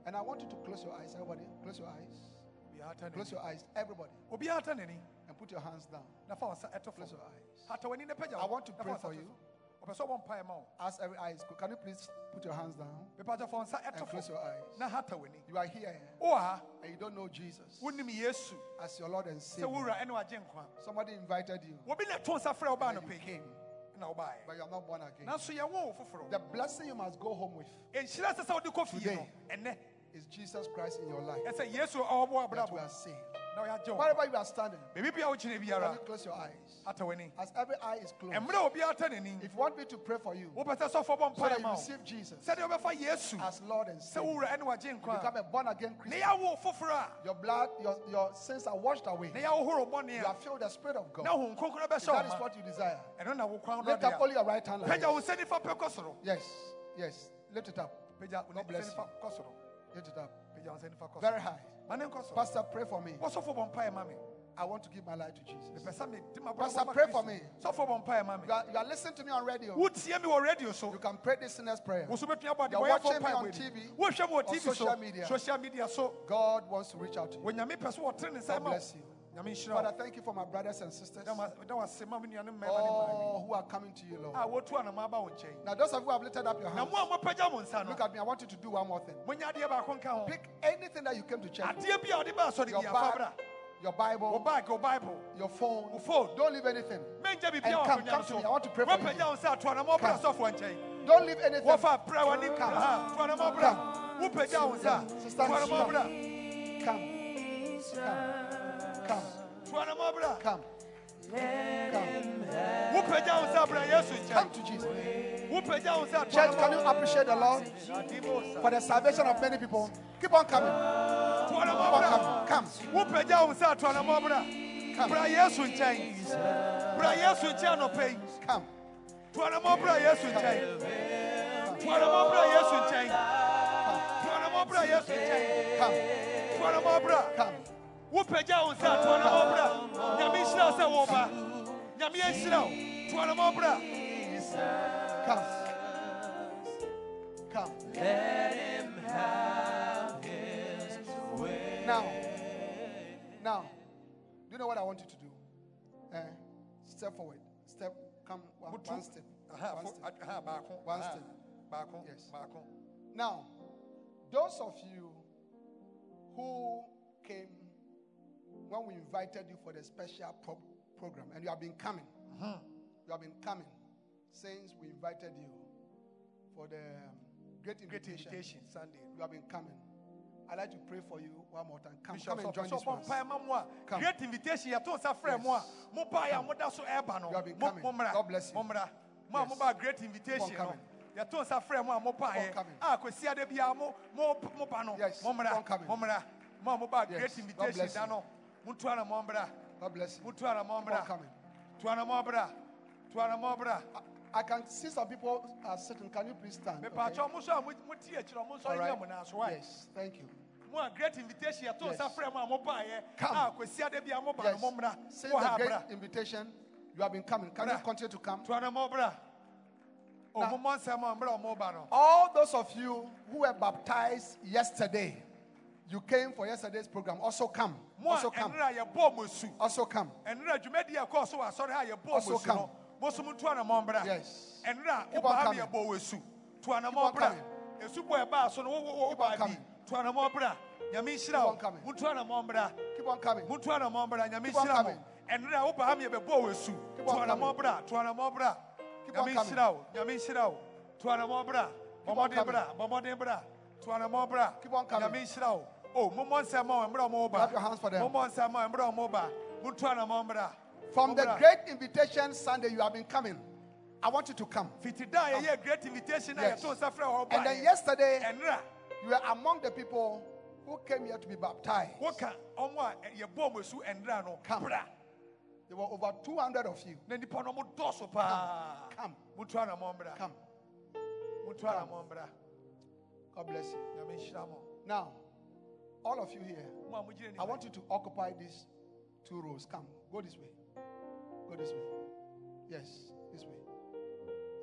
And I want you to close your eyes, everybody. Close your eyes. Close your eyes, everybody. And put your hands down. Close your eyes. I want to pray for you. Ɔpɛ sɛ ɔbɔ mpaeɛ ma wo As every eye is closed, can you please put your hands down? Mepatɛ fɔ nsa and close your eyes? na hata w'ani You are here and you don't know Jesus. As your Lord and Savior. wowura ɛne wagye nkwa. Somebody invited you, wɔbi na ɛto nsa frɛ wobaa no and you came, but you are not born again. The blessing you must go home with nhyira sɛ sɛ wode kɔ fie no Today. is Jesus Christ in your life. ɛsɛ yesu a ɔwɔ That you are saved. Na ɔyɛagye wo Wherever you are standing, baabi bia wokyene can biara you close your eyes? As every eye is closed, mmerɛ a obiara ta n'ani if you want me to pray for you, wopɛ sɛ sɔfoɔ bɔ so that you receive Jesus sɛdeɛ wobɛfa yesu as Lord and Savior, you become a born again Christian. yɛawo wo foforɔ a Your blood, your, your sins are washed away. na yɛawohoro bɔne You are filled with the Spirit of God. na honhom kronkron If that is what you desire. ɛno na wo kwan Lift up only your right hand. Like this. nsa nifa pɛ kɔ soro Yes, yes. Lift it up. God bless you. Lift it up. pagya wo nsa nifa kɔ Very high. Ma ne nkɔ Pastor, pray for me. wɔsɔfoɔ bɔ mpaeɛ ma me I want to give my life to Jesus. mepɛ sɛ mede ma Pastor, pray for me. sɔfoɔ bɔ mpaeɛ ma me You are, you are listening to me on radio. wotie me wɔ radio so You can pray this sinner's prayer. so abɔ You're watching me on TV, wohwɛ me on tv so social media. social media so God wants to reach out to you. so wɔtere ne nsa God bless you. Father, thank you for my brothers and sisters. da wase ma me nuanom mmarima ne All who are coming to you, Lord. Ah, a wɔtu anama aba wo nkyɛn Now, those of you who have lifted up your hands, mo a mopagya mo nsa no look at me. I want you to do one more thing. monya adeɛ baako nka ho Pick anything that you came to church with. adeɛ bi a wɔde ba asɔre Your bi afa bra bag, your Bible, bag wo bible your phone. wo phone Don't leave anything. And come, come to me. I want to pray for you. wopagya wo nsa ato anama ɔbra Come. Don't leave anything. w'anim Come. aha to anama ɔbra wopagya wo nsa Sister, come. Come. Come. Come. to anama Come. Come. wopagya wo nsa bra yesu Come to Jesus. wopagya wo nsa to Church, can you appreciate the Lord for the salvation of many people? Keep on coming. Keep on coming. Come. wopagya wo nsa to anama ɔbra Come. bra yesu nkyɛn bra yesu nkyɛn anɔpɛ yi Come. ɔbra yesu nkyɛn ɔbra yesu nkyɛn ɔbra yesu nkyɛn Come. ɔbra Come. Wopagya wo nsa to anama ɔbra nyame nhyira wo sɛ wɔba nyame anhyira wo to anama ɔbra Come. Come. Now, now, do you know what I want you to do? Eh, step forward. Step, come one, one step. One step. One step. Yes. Now, those of you who came when we invited you for the special pro- program, and you have been coming, you have been coming since we invited you for the um, great invitation. invitation sunday You have been coming. I'd like to pray for you one more time. Come, Bishop come and join Sɔfo this Sɔfo one. mpae ma mo a Come. great invitation yɛto nsa frɛ mo a mo ba yɛ a moda so ɛreba no You have been coming. God bless you. mo mmra mo a Yes. great invitation no coming. yɛto nsa frɛ mo a mo ba Keep on yɛ coming. a kwasi ade bia mo mo mo ba no Yes. mo Keep on mmra coming. mo mmra mo a mo ba Yes. great invitation da you. no mo tu ana mo mmra God bless you. mo tu ana mo Keep on mmra coming. tu ana mo mmra tu ana mo mmra I can see some people are sitting. Can you please stand? okay? pa cho mo so a mo mo ti akyiro mo so All yɛ right. mo na so wa Yes, thank you. great invitation Yes. nsa frɛ mo a mo ba yɛ Come. a kwasi ade bia mo Yes. Since the great invitation, you have been coming. Can you continue to come? to ana o Now- mo mo nsɛm a mmra o mo ba no All those of you who were baptized yesterday, you came for yesterday's program. Also come. Also come. ɛnra yɛbɔ mo su Also come. ɛnra dwumadi a ɛkɔɔ so wɔ asɔre ha yɛbɔ Also come. no mo so mo to ana mo mbra Yes. Keep on coming. yɛbɔ wo su to ana Keep on coming. Keep on coming. to ana mo bra Keep on wo coming. mo to ana mo mbra Keep on coming. mo to ana mo mbra nyame Keep on nhyira mo coming. ɛnra wo ba yɛbɛbɔ wo su Keep to on ana mo coming. bra to ana mo bra Keep on coming. nhyira wo nyame wo to ana mo bra Keep on bɔmmɔden coming. bra bɔmmɔden bra to ana mo bra Keep on coming. nyame nhyira wo o mo mo nsɛm a ɛmmerɛ mo ba Clap your hands for them. mo mo nsɛm a ɛmmerɛ mo ba mo to mbra From the great invitation Sunday, you have been coming. I want you to come. fiti da a great invitation a Yes. yɛto nsa frɛ And then yesterday, ɛnra you were among the people who came here to be baptized. woka ɔmo a ɛ- yɛbɔ mo su ɛnra no Come. bra There were over 200 of you. na nipa no mo dɔɔso paa Come. mo to ana mbra Come. mo to Come. mbra God bless you. nyame nhyira mo Now, all of you here, mo a mo gyina I want you to occupy these two rows. Come, go this way. Go this way. Yes, this way.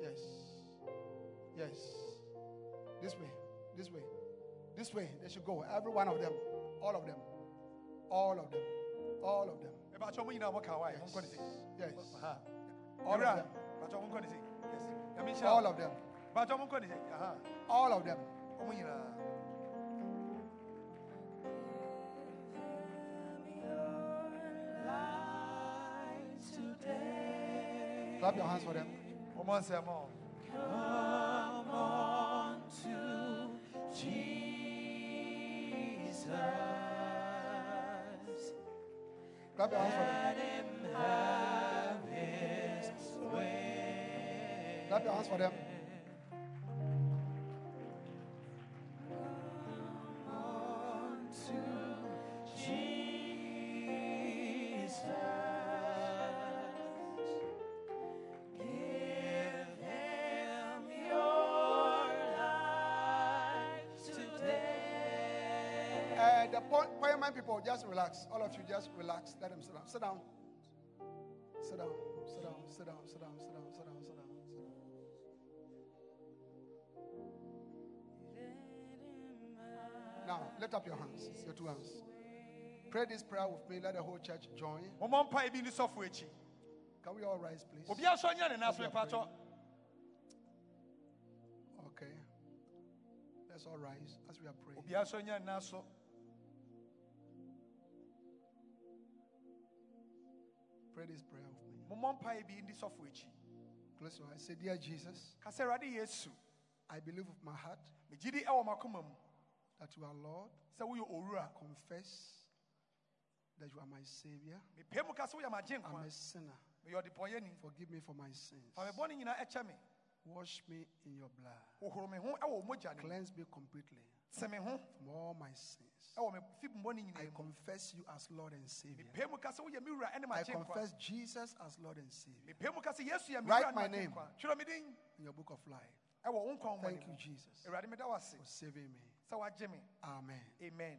Yes. Yes. This way. This way. This way. They should go. Every one of them. All of them. All of them. All of them. ɛbɛkyɛ mo nyinaa mo ka wa yɛ mo nkɔ ne se Yes. Aha. All of them. bɛkyɛ mo nkɔ ne se yes Nyame nhyira All of them. Mpakyɛ ɔmo nkɔ ne yɛ. Aha. All of them. Clap your hands for them. Ɔmo nsɛm o. Clap your hands for them. Clap your hands for them. Poeman just relax. All of you, just relax. Let them sit down. Sit down. Sit down. Sit down. Sit down. Sit down. Sit down. Sit down. Sit down. Now, lift up your hands, your two hands. Pray this prayer with me. Let the whole church join. Ɔmo mpa ebi ni. Can we all rise, please? Obi asɔ nyɛ ne nan so As we are mpakyɛ. praying. Okay. Let's all rise as we are praying. Pray this prayer with me. Close your eyes. Say, Dear Jesus, I believe with my heart that you are Lord. I confess that you are my Savior. I'm a sinner. Forgive me for my sins. Wash me in your blood. Cleanse me completely. From all my sins, I confess you as Lord and Savior. I confess Jesus as Lord and Savior. Write my name in your book of life. Thank you, Jesus, for saving me. Amen. Amen.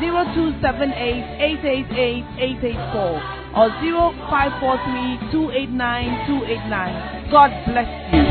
0278-888-884 or 0543-289-289. God bless you.